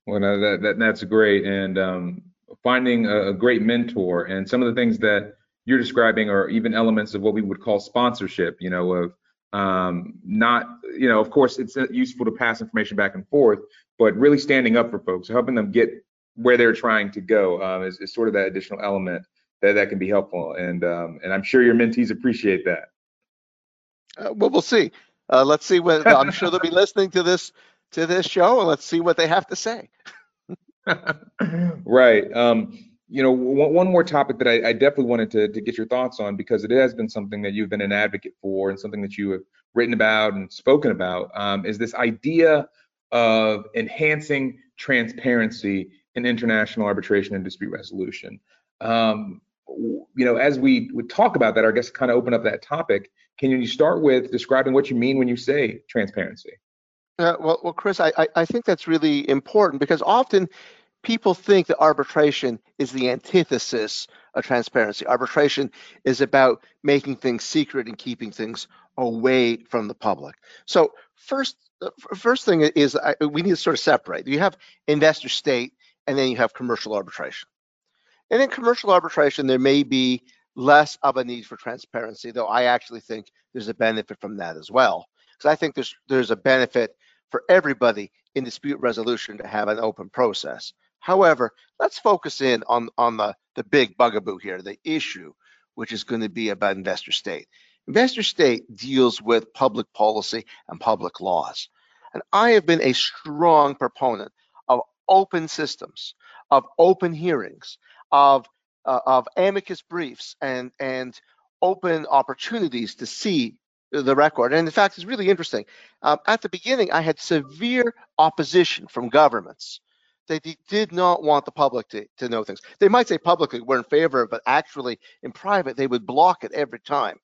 Well, no, that, that that's great, and um, finding a, a, great mentor and some of the things that you're describing are even elements of what we would call sponsorship. You know, of um, not, you know, of course, it's useful to pass information back and forth, but really standing up for folks, helping them get where they're trying to go um, is, is, sort of that additional element that that can be helpful, and um, and I'm sure your mentees appreciate that. Uh, well, we'll see. Uh, let's see what I'm sure they'll be listening to this to this show, and let's see what they have to say. right. Um, you know, one, one more topic that I, I definitely wanted to, to get your thoughts on because it has been something that you've been an advocate for and something that you have written about and spoken about um, is this idea of enhancing transparency in international arbitration and dispute resolution. Um, you know, as we would talk about that, I guess kind of open up that topic. Can you start with describing what you mean when you say transparency? Uh, well, well, Chris, I, I think that's really important because often people think that arbitration is the antithesis of transparency. Arbitration is about making things secret and keeping things away from the public. So first, uh, first thing is I, we need to sort of separate. You have investor state, and then you have commercial arbitration. And in commercial arbitration, there may be less of a need for transparency, though I actually think there's a benefit from that as well. Because I think there's there's a benefit for everybody in dispute resolution to have an open process. However, let's focus in on, on the, the big bugaboo here, the issue, which is going to be about investor state. Investor state deals with public policy and public laws. And I have been a strong proponent of open systems, of open hearings, of, uh, of amicus briefs, and, and open opportunities to see the record. And in fact, it's really interesting. Um, at the beginning, I had severe opposition from governments. They did not want the public to, to know things. They might say publicly we're in favor but actually in private, they would block it every time.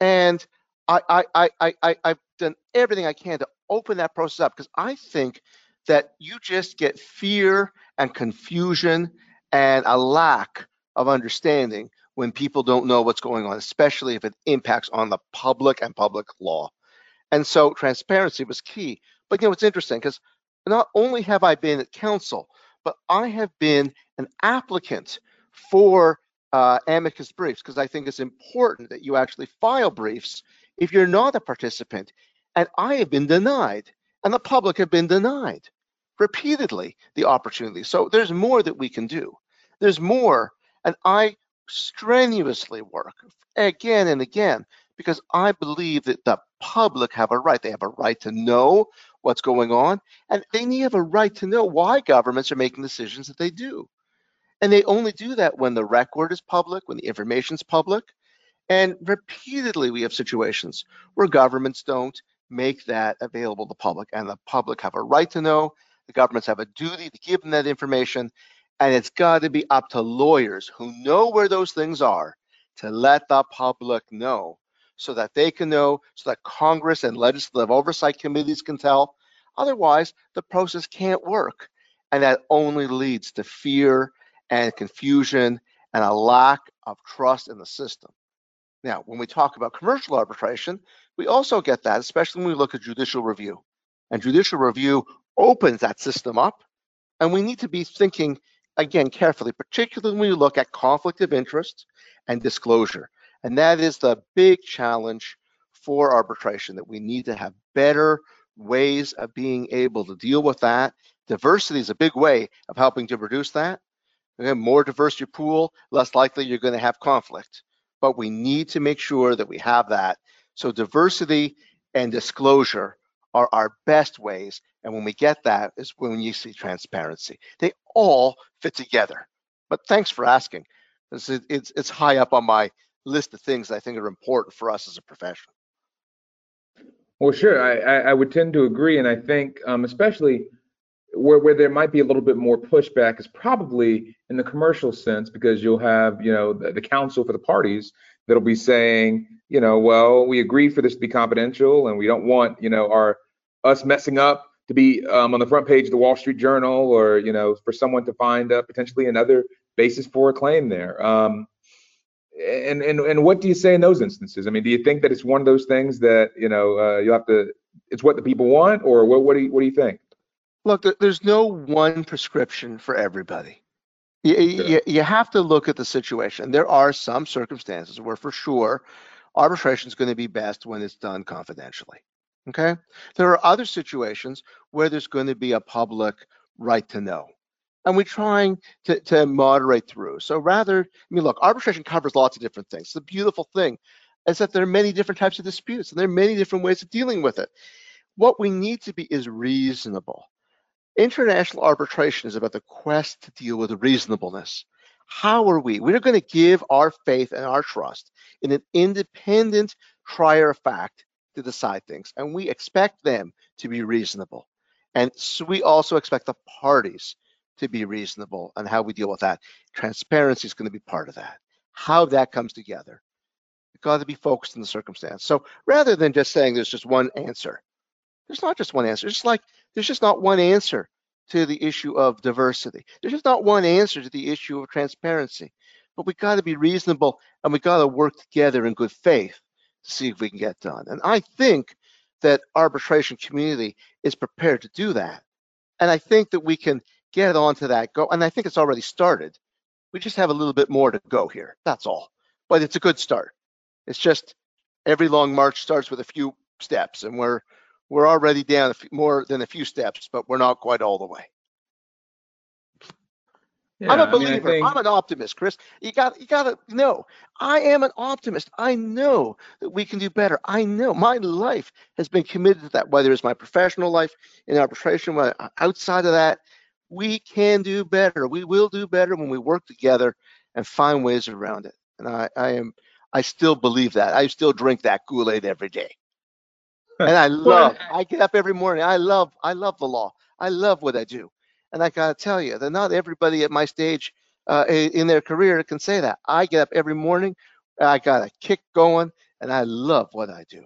And I, I, I, I, I've done everything I can to open that process up because I think that you just get fear and confusion and a lack of understanding when people don't know what's going on, especially if it impacts on the public and public law. And so transparency was key. But you know, it's interesting because not only have I been at counsel, but I have been an applicant for uh, amicus briefs because I think it's important that you actually file briefs if you're not a participant. And I have been denied, and the public have been denied repeatedly the opportunity. So there's more that we can do. There's more. And I strenuously work again and again because I believe that the public have a right. They have a right to know what's going on, and they have a right to know why governments are making decisions that they do. And they only do that when the record is public, when the information is public. And repeatedly, we have situations where governments don't make that available to the public, and the public have a right to know. The governments have a duty to give them that information, and it's got to be up to lawyers who know where those things are to let the public know so that they can know, so that Congress and legislative oversight committees can tell. Otherwise, the process can't work. And that only leads to fear and confusion and a lack of trust in the system. Now, when we talk about commercial arbitration, we also get that, especially when we look at judicial review. And judicial review opens that system up. And we need to be thinking, again, carefully, particularly when you look at conflict of interest and disclosure. And that is the big challenge for arbitration that we need to have better ways of being able to deal with that. Diversity is a big way of helping to reduce that. Again, more diverse your pool, less likely you're going to have conflict. But we need to make sure that we have that. So diversity and disclosure are our best ways. And when we get that is when you see transparency. They all fit together. But thanks for asking. It's, it's, it's high up on my list of things I think are important for us as a profession. Well, sure, I, I would tend to agree, and I think um, especially where where there might be a little bit more pushback is probably in the commercial sense because you'll have you know the, the counsel for the parties that'll be saying you know well we agreed for this to be confidential and we don't want you know our us messing up to be um, on the front page of the Wall Street Journal or you know for someone to find uh, potentially another basis for a claim there. Um, and and and what do you say in those instances? I mean, do you think that it's one of those things that you know uh, you have to? It's what the people want, or what? What do you what do you think? Look, there's no one prescription for everybody. You, you, you have to look at the situation. There are some circumstances where, for sure, arbitration is going to be best when it's done confidentially. Okay. There are other situations where there's going to be a public right to know and we're trying to, to moderate through. So rather, I mean, look, arbitration covers lots of different things. The beautiful thing is that there are many different types of disputes and there are many different ways of dealing with it. What we need to be is reasonable. International arbitration is about the quest to deal with reasonableness. How are we? We're going to give our faith and our trust in an independent trier of fact to decide things, and we expect them to be reasonable. And so we also expect the parties to be reasonable and how we deal with that. Transparency is going to be part of that. How that comes together. It's got to be focused on the circumstance. So rather than just saying there's just one answer, there's not just one answer. It's like there's just not one answer to the issue of diversity. There's just not one answer to the issue of transparency. But we got to be reasonable and we got to work together in good faith see if we can get done. And I think that arbitration community is prepared to do that. And I think that we can get onto that go. And I think it's already started. We just have a little bit more to go here. That's all. But it's a good start. It's just every long march starts with a few steps, and we're we're already down few, more than a few steps, but we're not quite all the way. Yeah, I'm a believer. I mean, think... I'm an optimist, Chris. You got you got to know. I am an optimist. I know that we can do better. I know my life has been committed to that. Whether it's my professional life in arbitration, whether uh, outside of that, we can do better. We will do better when we work together and find ways around it. And I, I am, I still believe that. I still drink that Kool-Aid every day. And I love, I get up every morning. I love, I love the law. I love what I do. And I gotta tell you that not everybody at my stage uh, in their career can say that. I get up every morning. I got a kick going, and I love what I do.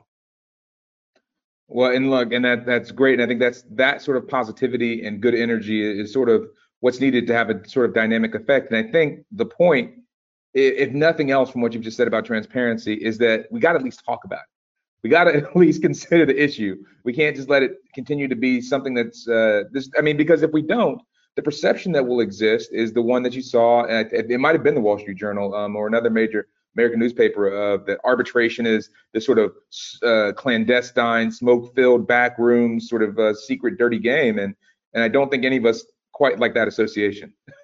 Well, and look, and that that's great. And I think that's that sort of positivity and good energy is sort of what's needed to have a sort of dynamic effect. And I think the point, if nothing else from what you've just said about transparency, is that we got to at least talk about it. We got to at least consider the issue. We can't just let it continue to be something that's uh, this. I mean, because if we don't, the perception that will exist is the one that you saw. It might have been the Wall Street Journal um, or another major American newspaper of that arbitration is this sort of uh, clandestine, smoke-filled back room, sort of uh, secret, dirty game, and and I don't think any of us quite like that association.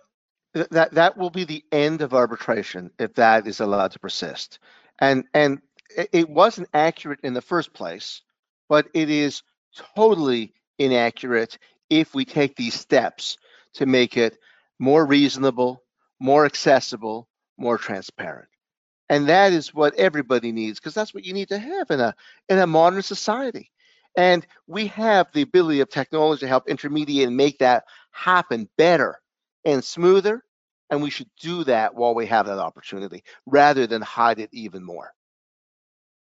That that will be the end of arbitration if that is allowed to persist, and and it wasn't accurate in the first place, but it is totally inaccurate if we take these steps to make it more reasonable, more accessible, more transparent. And that is what everybody needs because that's what you need to have in a in a modern society. And we have the ability of technology to help intermediate and make that happen better and smoother and we should do that while we have that opportunity rather than hide it even more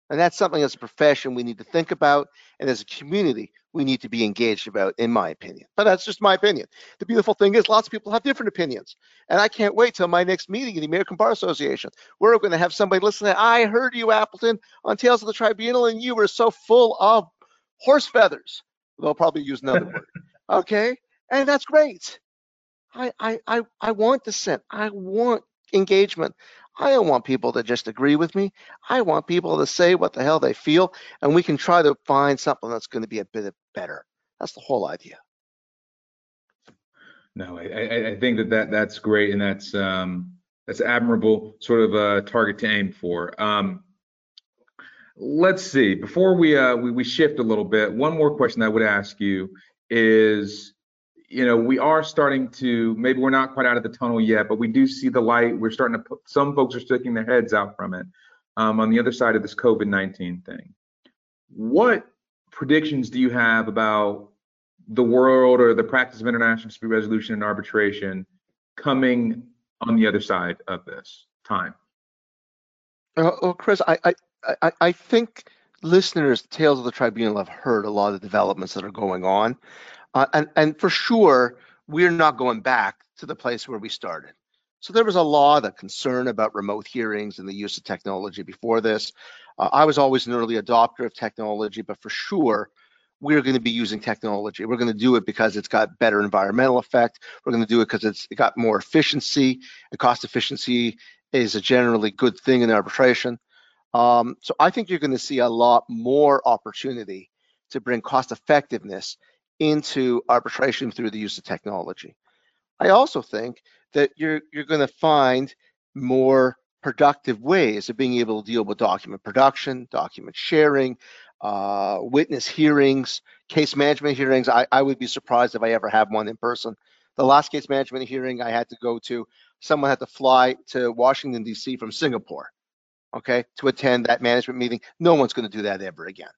and that's something as a profession we need to think about and as a community we need to be engaged about, in my opinion. But that's just my opinion. The beautiful thing is, lots of people have different opinions. And I can't wait till my next meeting in the American Bar Association. We're going to have somebody listen. I heard you, Appleton, on Tales of the Tribunal, and you were so full of horse feathers. They'll probably use another word. Okay. And that's great. I, I, I, I want dissent. I want engagement. I don't want people to just agree with me. I want people to say what the hell they feel, and we can try to find something that's going to be a bit better. That's the whole idea. No, I, I think that, that that's great, and that's um, that's admirable sort of a target to aim for. Um, let's see. Before we, uh, we we shift a little bit, one more question I would ask you is you know, we are starting to, maybe we're not quite out of the tunnel yet, but we do see the light. We're starting to put, some folks are sticking their heads out from it um, on the other side of this COVID 19 thing. What predictions do you have about the world or the practice of international dispute resolution and arbitration coming on the other side of this time? Uh, well, Chris, I, I, I, I think listeners, Tales of the Tribunal, have heard a lot of the developments that are going on. Uh, and, and for sure, we're not going back to the place where we started. So there was a lot of concern about remote hearings and the use of technology before this. Uh, I was always an early adopter of technology, but for sure, we're going to be using technology. We're going to do it because it's got better environmental effect. We're going to do it because it's it got more efficiency. And cost efficiency is a generally good thing in arbitration. Um, so I think you're going to see a lot more opportunity to bring cost effectiveness into arbitration through the use of technology. I also think that you're you're going to find more productive ways of being able to deal with document production, document sharing, uh, witness hearings, case management hearings. I, I would be surprised if I ever have one in person. The last case management hearing I had to go to, someone had to fly to Washington, D.C. from Singapore, okay, to attend that management meeting. No one's going to do that ever again.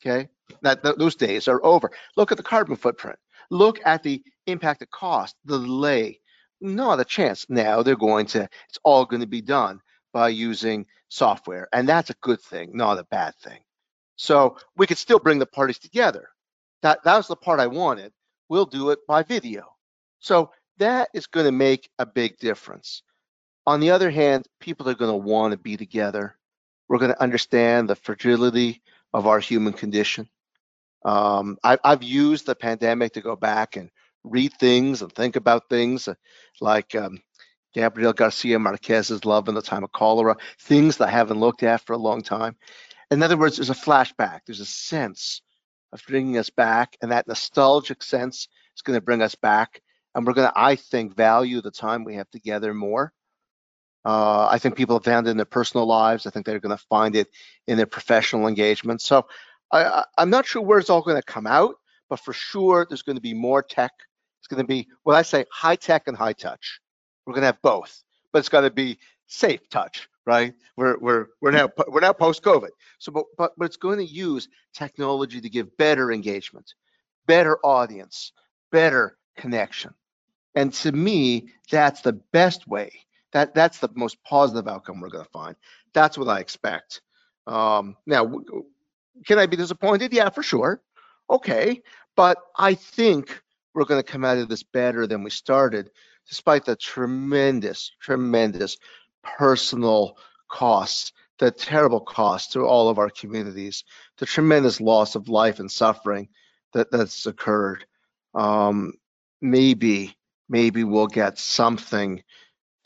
Okay, that th- those days are over. Look at the carbon footprint. Look at the impact of cost, the delay. Not a chance. Now they're going to. It's all going to be done by using software, and that's a good thing, not a bad thing. So we could still bring the parties together. That that was the part I wanted. We'll do it by video. So that is going to make a big difference. On the other hand, people are going to want to be together. We're going to understand the fragility of our human condition. Um, I, have used the pandemic to go back and read things and think about things uh, like um, Gabriel Garcia Marquez's Love in the Time of Cholera, things that I haven't looked at for a long time. In other words, there's a flashback, there's a sense of bringing us back, and that nostalgic sense is going to bring us back. And we're going to, I think, value the time we have together more. Uh, I think people have found it in their personal lives. I think they're going to find it in their professional engagement. So I, am not sure where it's all going to come out, but for sure there's going to be more tech. It's going to be what I say high tech and high touch. We're going to have both, but it's got to be safe touch, right? We're we're we're now we're now post COVID. So, but but but it's going to use technology to give better engagement, better audience, better connection. And to me, that's the best way that that's the most positive outcome we're going to find. That's what I expect. Um, now, can I be disappointed? Yeah, for sure. Okay, but I think we're going to come out of this better than we started, despite the tremendous, tremendous personal costs, the terrible costs to all of our communities, the tremendous loss of life and suffering that that's occurred. Um, maybe, maybe we'll get something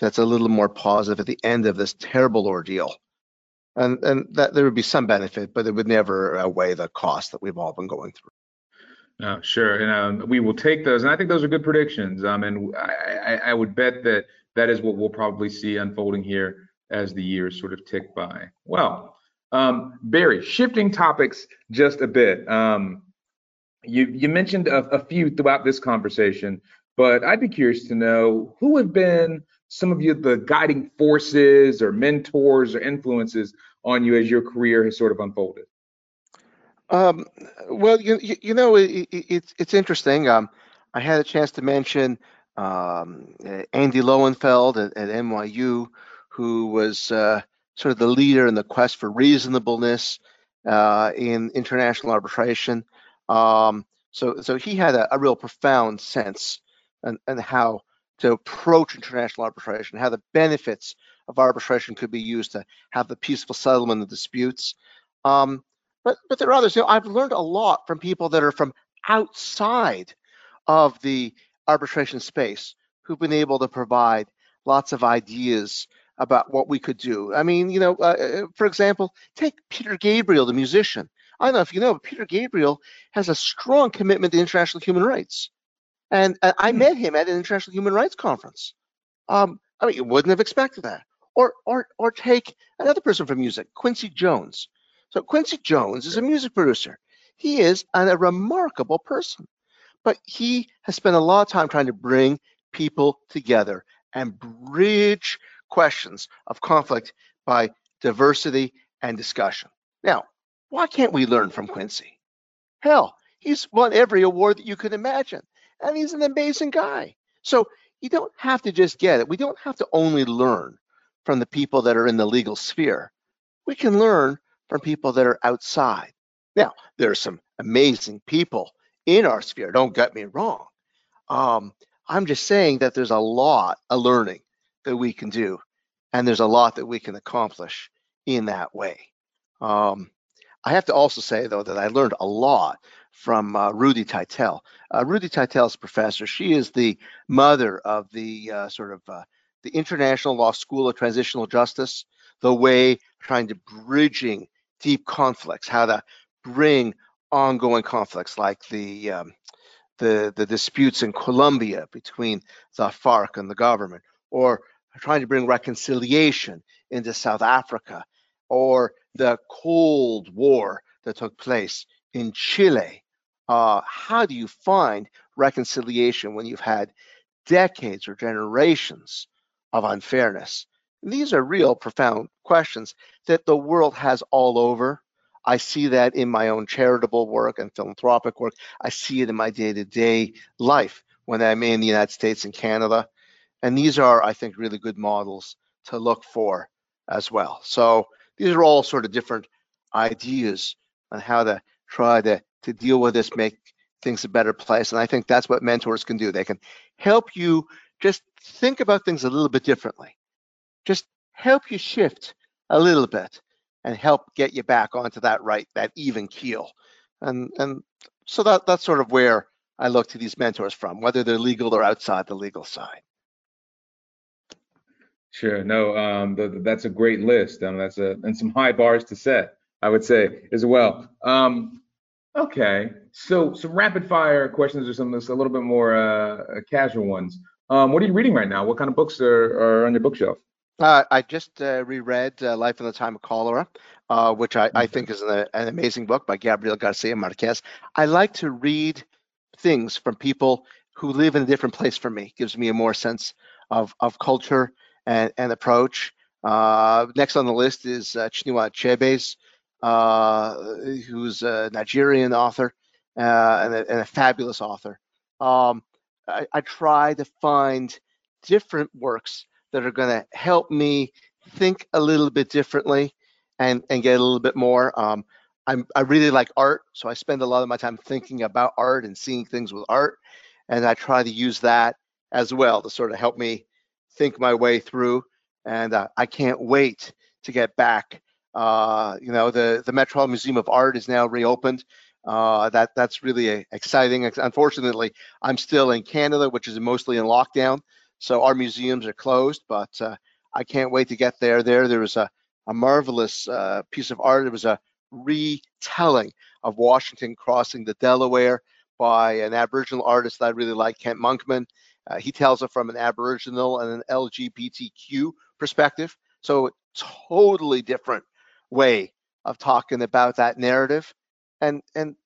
that's a little more positive at the end of this terrible ordeal. And and that there would be some benefit, but it would never outweigh the cost that we've all been going through. Sure, and um, we will take those, and I think those are good predictions. Um, and I, I, I would bet that that is what we'll probably see unfolding here as the years sort of tick by. Well, um, Barry, shifting topics just a bit. Um, you you mentioned a, a, few throughout this conversation, but I'd be curious to know who have been some of you the guiding forces or mentors or influences on you as your career has sort of unfolded? Um, well, you, you know, it, it, it's it's interesting. Um, I had a chance to mention um, Andy Lowenfeld at, at, NYU, who was uh, sort of the leader in the quest for reasonableness uh, in international arbitration. Um, So, so he had a, a real profound sense and, and how to approach international arbitration, how the benefits of arbitration could be used to have the peaceful settlement of disputes. Um, but but there are others. You know, I've learned a lot from people that are from outside of the arbitration space who've been able to provide lots of ideas about what we could do. I mean, you know, uh, uh for example, take Peter Gabriel, the musician. I don't know if you know, but Peter Gabriel has a strong commitment to international human rights. And uh, I hmm. met him at an international human rights conference. Um, I mean, you wouldn't have expected that. Or, or, or take another person from music, Quincy Jones. So Quincy Jones is a music producer. He is an, a remarkable person, but he has spent a lot of time trying to bring people together and bridge questions of conflict by diversity and discussion. Now, why can't we learn from Quincy? Hell, he's won every award that you could imagine, and he's an amazing guy. So you don't have to just get it. We don't have to only learn from the people that are in the legal sphere. We can learn from people that are outside. Now, there are some amazing people in our sphere, don't get me wrong. Um, I'm just saying that there's a lot of learning that we can do, and there's a lot that we can accomplish in that way. Um, I have to also say, though, that I learned a lot from uh, Ruti Teitel. Uh, Ruti Teitel is professor. She is the mother of the uh, sort of uh, the International Law School of Transitional Justice, the way trying to bridging deep conflicts, how to bring ongoing conflicts like the um, the the disputes in Colombia between the FARC and the government, or trying to bring reconciliation into South Africa, or the Cold War that took place in Chile. Uh, how do you find reconciliation when you've had decades or generations of unfairness? These are real profound questions that the world has all over. I see that in my own charitable work and philanthropic work. I see it in my day to day life when I'm in the United States and Canada. And these are, I think, really good models to look for as well. So these are all sort of different ideas on how to try to, to deal with this, make things a better place. And I think that's what mentors can do. They can help you just think about things a little bit differently just help you shift a little bit and help get you back onto that right, that even keel. And and so that that's sort of where I look to these mentors from, whether they're legal or outside the legal side. Sure. No, um, the, that's a great list. Um, that's a and some high bars to set, I would say as well. Um, okay. So some rapid fire questions or some of those a little bit more uh, casual ones. Um, what are you reading right now? What kind of books are, are on your bookshelf? Uh, I just uh, reread uh, Life in the Time of Cholera, uh, which I, I, think is an, an, amazing book by Gabriel Garcia Marquez. I like to read things from people who live in a different place from me. It gives me a more sense of, of culture and, and approach. Uh, next on the list is uh, Chinua Achebe's, who's a Nigerian author and a, and, a, fabulous author. Um, I, I try to find different works that are going to help me think a little bit differently and and get a little bit more. Um, I'm I really like art, so I spend a lot of my time thinking about art and seeing things with art, and I try to use that as well to sort of help me think my way through. And uh, I can't wait to get back. Uh, you know, the the Metropolitan Museum of Art is now reopened. Uh, that that's really exciting. Unfortunately, I'm still in Canada, which is mostly in lockdown. So our museums are closed, but uh, I can't wait to get there. There, there was a, a marvelous uh, piece of art. It was a retelling of Washington crossing the Delaware by an Aboriginal artist that I really like, Kent Monkman. Uh, he tells it from an Aboriginal and an LGBTQ perspective. So totally different way of talking about that narrative. And and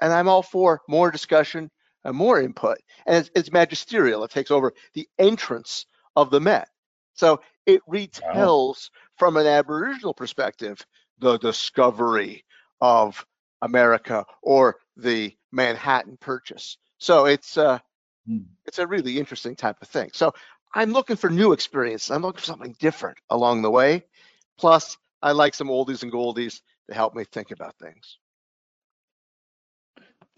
and I'm all for more discussion, and more input. And it's, it's, magisterial. It takes over the entrance of the Met. So it retells wow. from an Aboriginal perspective the discovery of America or the Manhattan Purchase. So it's uh, hmm. it's a really interesting type of thing. So I'm looking for new experiences. I'm looking for something different along the way. Plus, I like some oldies and goldies to help me think about things.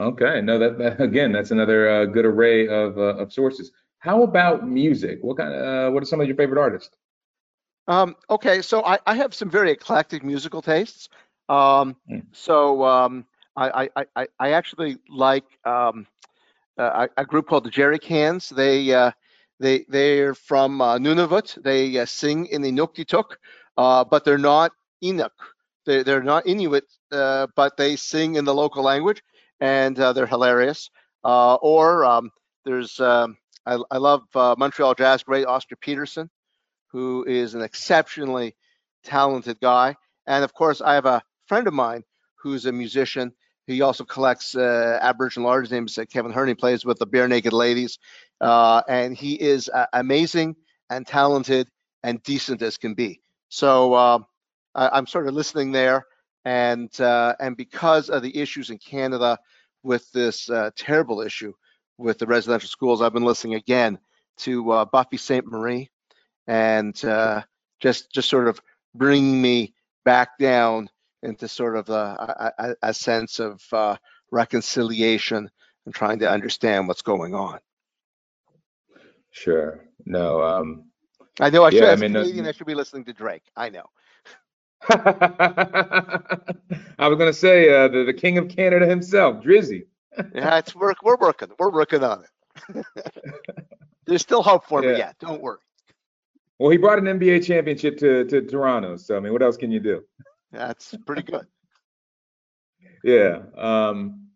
Okay, no, that, that again, that's another uh, good array of uh, of sources. How about music? What kind of uh, what are some of your favorite artists? Um, okay, so I, I have some very eclectic musical tastes. Um, Mm. so um, I, I, I, I actually like um, a, a group called the Jerry Cans. They uh, they they're from uh, Nunavut. They uh, sing in the Inuktitut, uh, but they're not Inuk. They're, they're not Inuit, uh, but they sing in the local language, and uh, they're hilarious. Uh, or um, there's um, I, I love uh, Montreal jazz great Oscar Peterson who is an exceptionally talented guy. And of course, I have a friend of mine who's a musician. He also collects Aboriginal artists. His name is Kevin Hearn. He plays with the Barenaked Ladies. And he is amazing and talented and decent as can be. So uh, I, am sort of listening there. And, uh, and because of the issues in Canada with this uh, terrible issue with the residential schools, I've been listening again to uh, Buffy Sainte-Marie and uh, just just sort of bringing me back down into sort of a, a, a sense of uh, reconciliation and trying to understand what's going on. Sure. No. Um, I know I should. yeah, I mean, uh, Canadian, I should be listening to Drake. I know. I was gonna say uh, the the king of Canada himself, Drizzy. Yeah, it's work. We're working. We're working on it. There's still hope for Yeah. me yet. Don't worry. Well, he brought an NBA championship to to Toronto, so I mean, what else can you do? That's pretty good. Yeah. Um,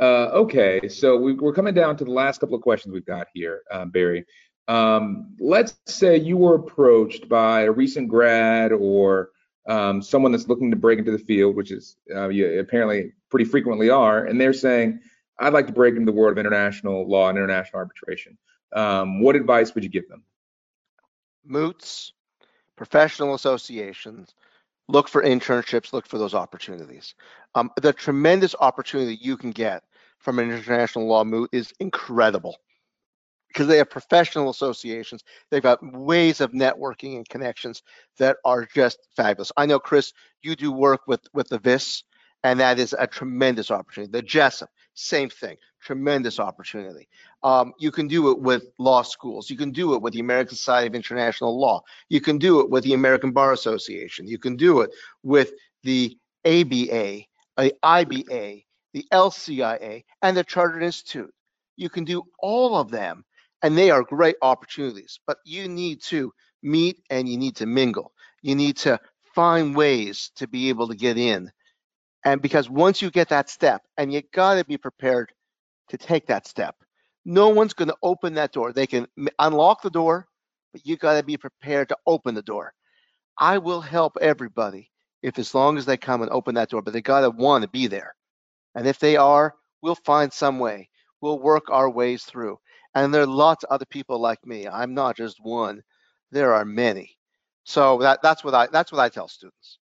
uh, okay, so we, we're coming down to the last couple of questions we've got here, uh, Barry. Um, let's say you were approached by a recent grad or um, someone that's looking to break into the field, which is uh, you apparently pretty frequently are, and they're saying, "I'd like to break into the world of international law and international arbitration." Um, what advice would you give them? moots, professional associations, look for internships, look for those opportunities. Um, the tremendous opportunity that you can get from an international law moot is incredible because they have professional associations. They've got ways of networking and connections that are just fabulous. I know, Chris, you do work with with the VIS, and that is a tremendous opportunity. The Jessup, same thing, tremendous opportunity. Um, you can do it with law schools. You can do it with the American Society of International Law. You can do it with the American Bar Association. You can do it with the ABA, the IBA, the LCIA, and the Chartered Institute. You can do all of them, and they are great opportunities. But you need to meet and you need to mingle. You need to find ways to be able to get in. And because once you get that step, and you got to be prepared to take that step, no one's going to open that door. They can unlock the door, but you got to be prepared to open the door. I will help everybody if as long as they come and open that door, but they got to want to be there. And if they are, we'll find some way. We'll work our ways through. And there are lots of other people like me. I'm not just one. There are many. So that that's what I that's what I tell students.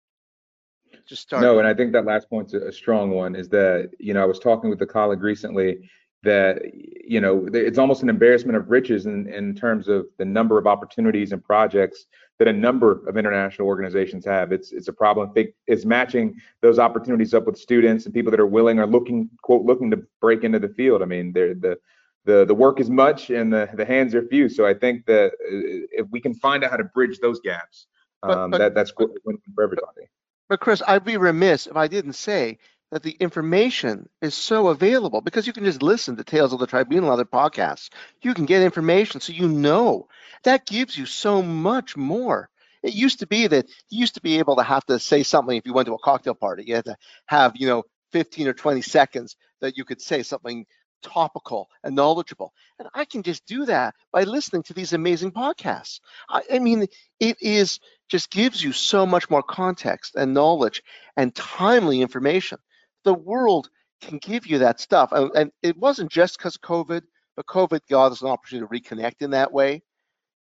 Just start. No, and I think that last point's a, strong one. Is that you know I was talking with a colleague recently that you know it's almost an embarrassment of riches in in terms of the number of opportunities and projects that a number of international organizations have. It's it's a problem. It's matching those opportunities up with students and people that are willing or looking quote looking to break into the field. I mean, they're the the the work is much and the the hands are few. So I think that uh, if we can find out how to bridge those gaps, But- um, but- that that's good for everybody. But Chris, I'd be remiss if I didn't say that the information is so available because you can just listen to Tales of the Tribunal, other podcasts. You can get information so you know. That gives you so much more. It used to be that you used to be able to have to say something if you went to a cocktail party. You had to have, you know, 15 or 20 seconds that you could say something topical and knowledgeable. And I can just do that by listening to these amazing podcasts. I, I mean, it is just gives you so much more context and knowledge and timely information. The world can give you that stuff. And, and it wasn't just because COVID, but COVID got us an opportunity to reconnect in that way.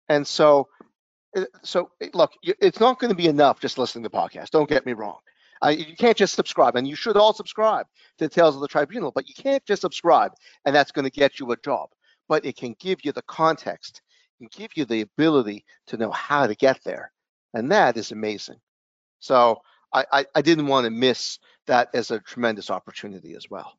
And so, uh, so look, it's not going to be enough just listening to the podcast. Don't get me wrong. Uh, you can't just subscribe, and you should all subscribe to Tales of the Tribunal, but you can't just subscribe, and that's going to get you a job. But it can give you the context, and give you the ability to know how to get there and that is amazing. So I, I, I didn't want to miss that as a tremendous opportunity as well.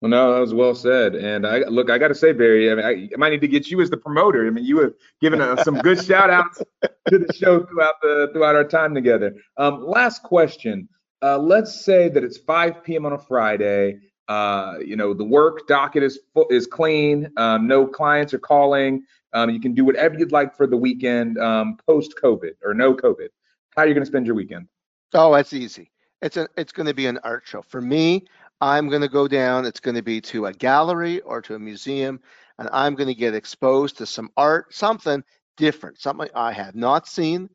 Well, no, that was well said. And I look, I got to say, Barry, I mean, I, I, might need to get you as the promoter. I mean, you have given us some good shout outs to the show throughout the throughout our time together. Um, last question. Uh, let's say that it's 5 p.m. on a Friday. Uh, you know, the work docket is is clean. Um, no clients are calling. Um, you can do whatever you'd like for the weekend um, post COVID or no COVID. How are you going to spend your weekend? Oh, that's easy. It's a it's going to be an art show for me. I'm going to go down. It's going to be to a gallery or to a museum, and I'm going to get exposed to some art, something different, something I have not seen,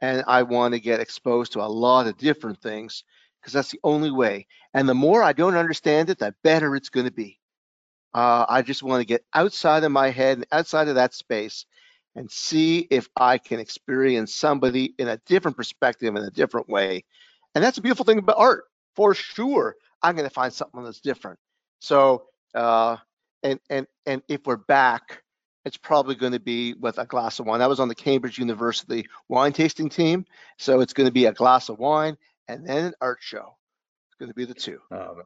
and I want to get exposed to a lot of different things because that's the only way. And the more I don't understand it, the better it's going to be. Uh, I just want to get outside of my head and outside of that space and see if I can experience somebody in a different perspective in a different way. And that's a beautiful thing about art, for sure. I'm going to find something that's different. So, uh, and and and if we're back, it's probably going to be with a glass of wine. I was on the Cambridge University wine tasting team, so it's going to be a glass of wine and then an art show. It's going to be the two. Oh,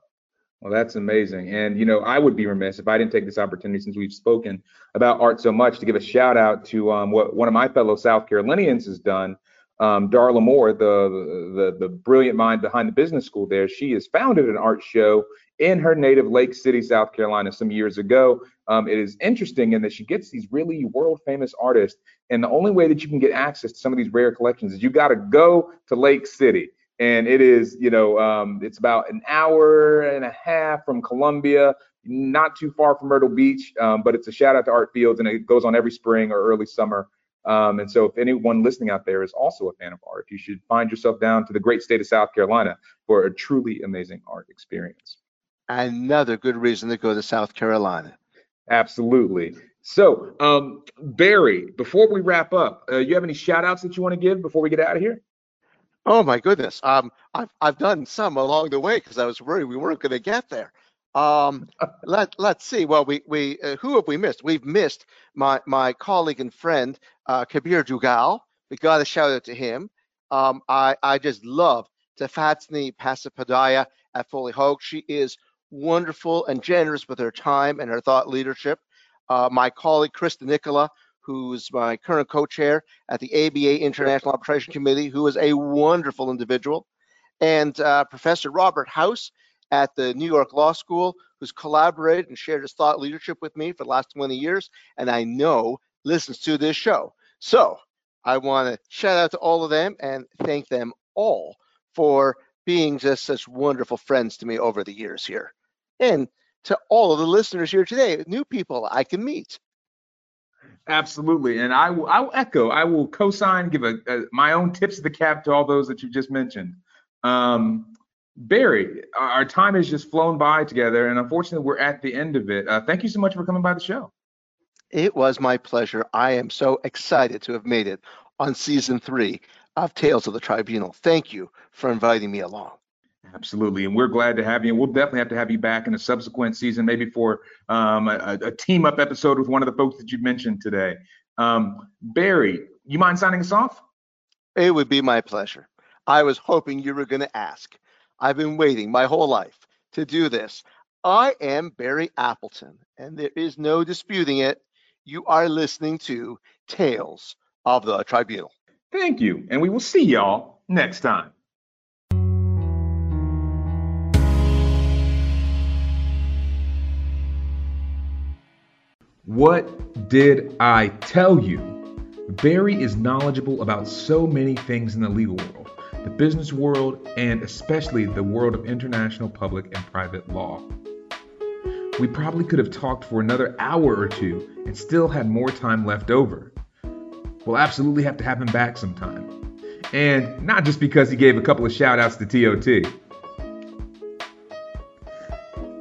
well, that's amazing. And, you know, I would be remiss if I didn't take this opportunity since we've spoken about art so much to give a shout out to um, what one of my fellow South Carolinians has done. Um, Darla Moore, the, the, the brilliant mind behind the business school there, she has founded an art show in her native Lake City, South Carolina, some years ago. Um, it is interesting in that she gets these really world famous artists, and the only way that you can get access to some of these rare collections is you got to go to Lake City and it is you know um, it's about an hour and a half from Columbia, not too far from Myrtle Beach, um, but it's a shout out to ArtFields, and it goes on every spring or early summer. Um, and so, if anyone listening out there is also a fan of art, you should find yourself down to the great state of South Carolina for a truly amazing art experience. Another good reason to go to South Carolina. Absolutely. So, um, Barry, before we wrap up, uh, you have any shout outs that you want to give before we get out of here? Oh my goodness. Um, I've I've done some along the way because I was worried we weren't going to get there. Um, let let's see. Well, we we uh, who have we missed? We've missed my my colleague and friend uh, Kabir Duggal. We got a shout out to him. Um, I I just love Tafadzwa Pasipanodya at Foley Hoag. She is wonderful and generous with her time and her thought leadership. Uh, my colleague Krista Nicola, who's my current co-chair at the ABA International Arbitration Committee, who is a wonderful individual, and uh, Professor Robert Howse at the New York Law School, who's collaborated and shared his thought leadership with me for the last 20 years, and I know listens to this show. So I want to shout out to all of them and thank them all for being just such wonderful friends to me over the years here. And to all of the listeners here today, new people I can meet. Absolutely, and I will. I will echo. I will co-sign. Give a, a, my own tips of the cap to all those that you just mentioned. Um, Barry, our time has just flown by together, and unfortunately, we're at the end of it. Uh, thank you so much for coming by the show. It was my pleasure. I am so excited to have made it on season three of Tales of the Tribunal. Thank you for inviting me along. Absolutely, and we're glad to have you. And we'll definitely have to have you back in a subsequent season, maybe for um, a, a, team up episode with one of the folks that you mentioned today. Um, Barry, you mind signing us off? It would be my pleasure. I was hoping you were going to ask. I've been waiting my whole life to do this. I am Barry Appleton, and there is no disputing it. You are listening to Tales of the Tribunal. Thank you, and we will see y'all next time. What did I tell you? Barry is knowledgeable about so many things in the legal world, the business world, and especially the world of international public and private law. We probably could have talked for another hour or two and still had more time left over. We'll absolutely have to have him back sometime. And not just because he gave a couple of shout outs to TOT.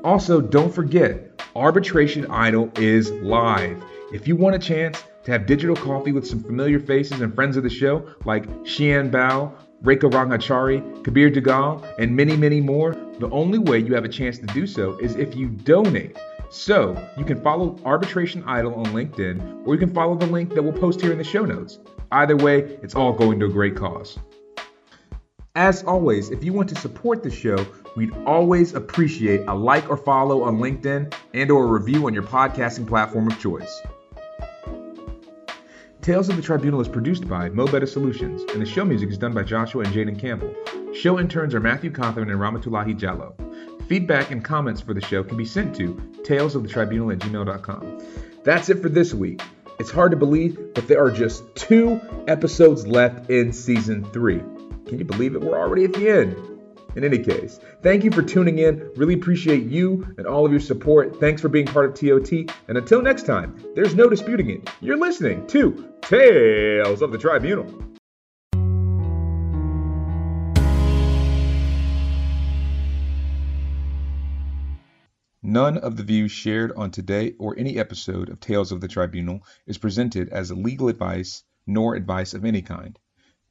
Also, don't forget, Arbitration Idol is live. If you want a chance to have digital coffee with some familiar faces and friends of the show like Xian Bao, Rekha Rangachari, Kabir Duggal, and many, many more, the only way you have a chance to do so is if you donate. So you can follow Arbitration Idol on LinkedIn, or you can follow the link that we'll post here in the show notes. Either way, it's all going to a great cause. As always, if you want to support the show, we'd always appreciate a like or follow on LinkedIn and or a review on your podcasting platform of choice. Tales of the Tribunal is produced by Mobetta Solutions, and the show music is done by Joshua and Jaden Campbell. Show interns are Matthew Cawthorn and Ramatulahi Jallo. Feedback and comments for the show can be sent to talesofthetribunal at gmail.com. That's it for this week. It's hard to believe, but there are just two episodes left in season three. Can you believe it? We're already at the end. In any case, thank you for tuning in. Really appreciate you and all of your support. Thanks for being part of TOT. And until next time, there's no disputing it. You're listening to Tales of the Tribunal. None of the views shared on today or any episode of Tales of the Tribunal is presented as legal advice nor advice of any kind.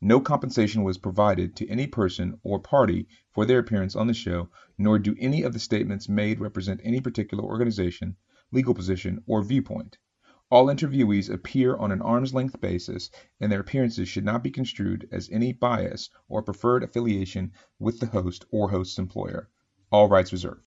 No compensation was provided to any person or party for their appearance on the show, nor do any of the statements made represent any particular organization, legal position, or viewpoint. All interviewees appear on an arm's length basis, and their appearances should not be construed as any bias or preferred affiliation with the host or host's employer. All rights reserved.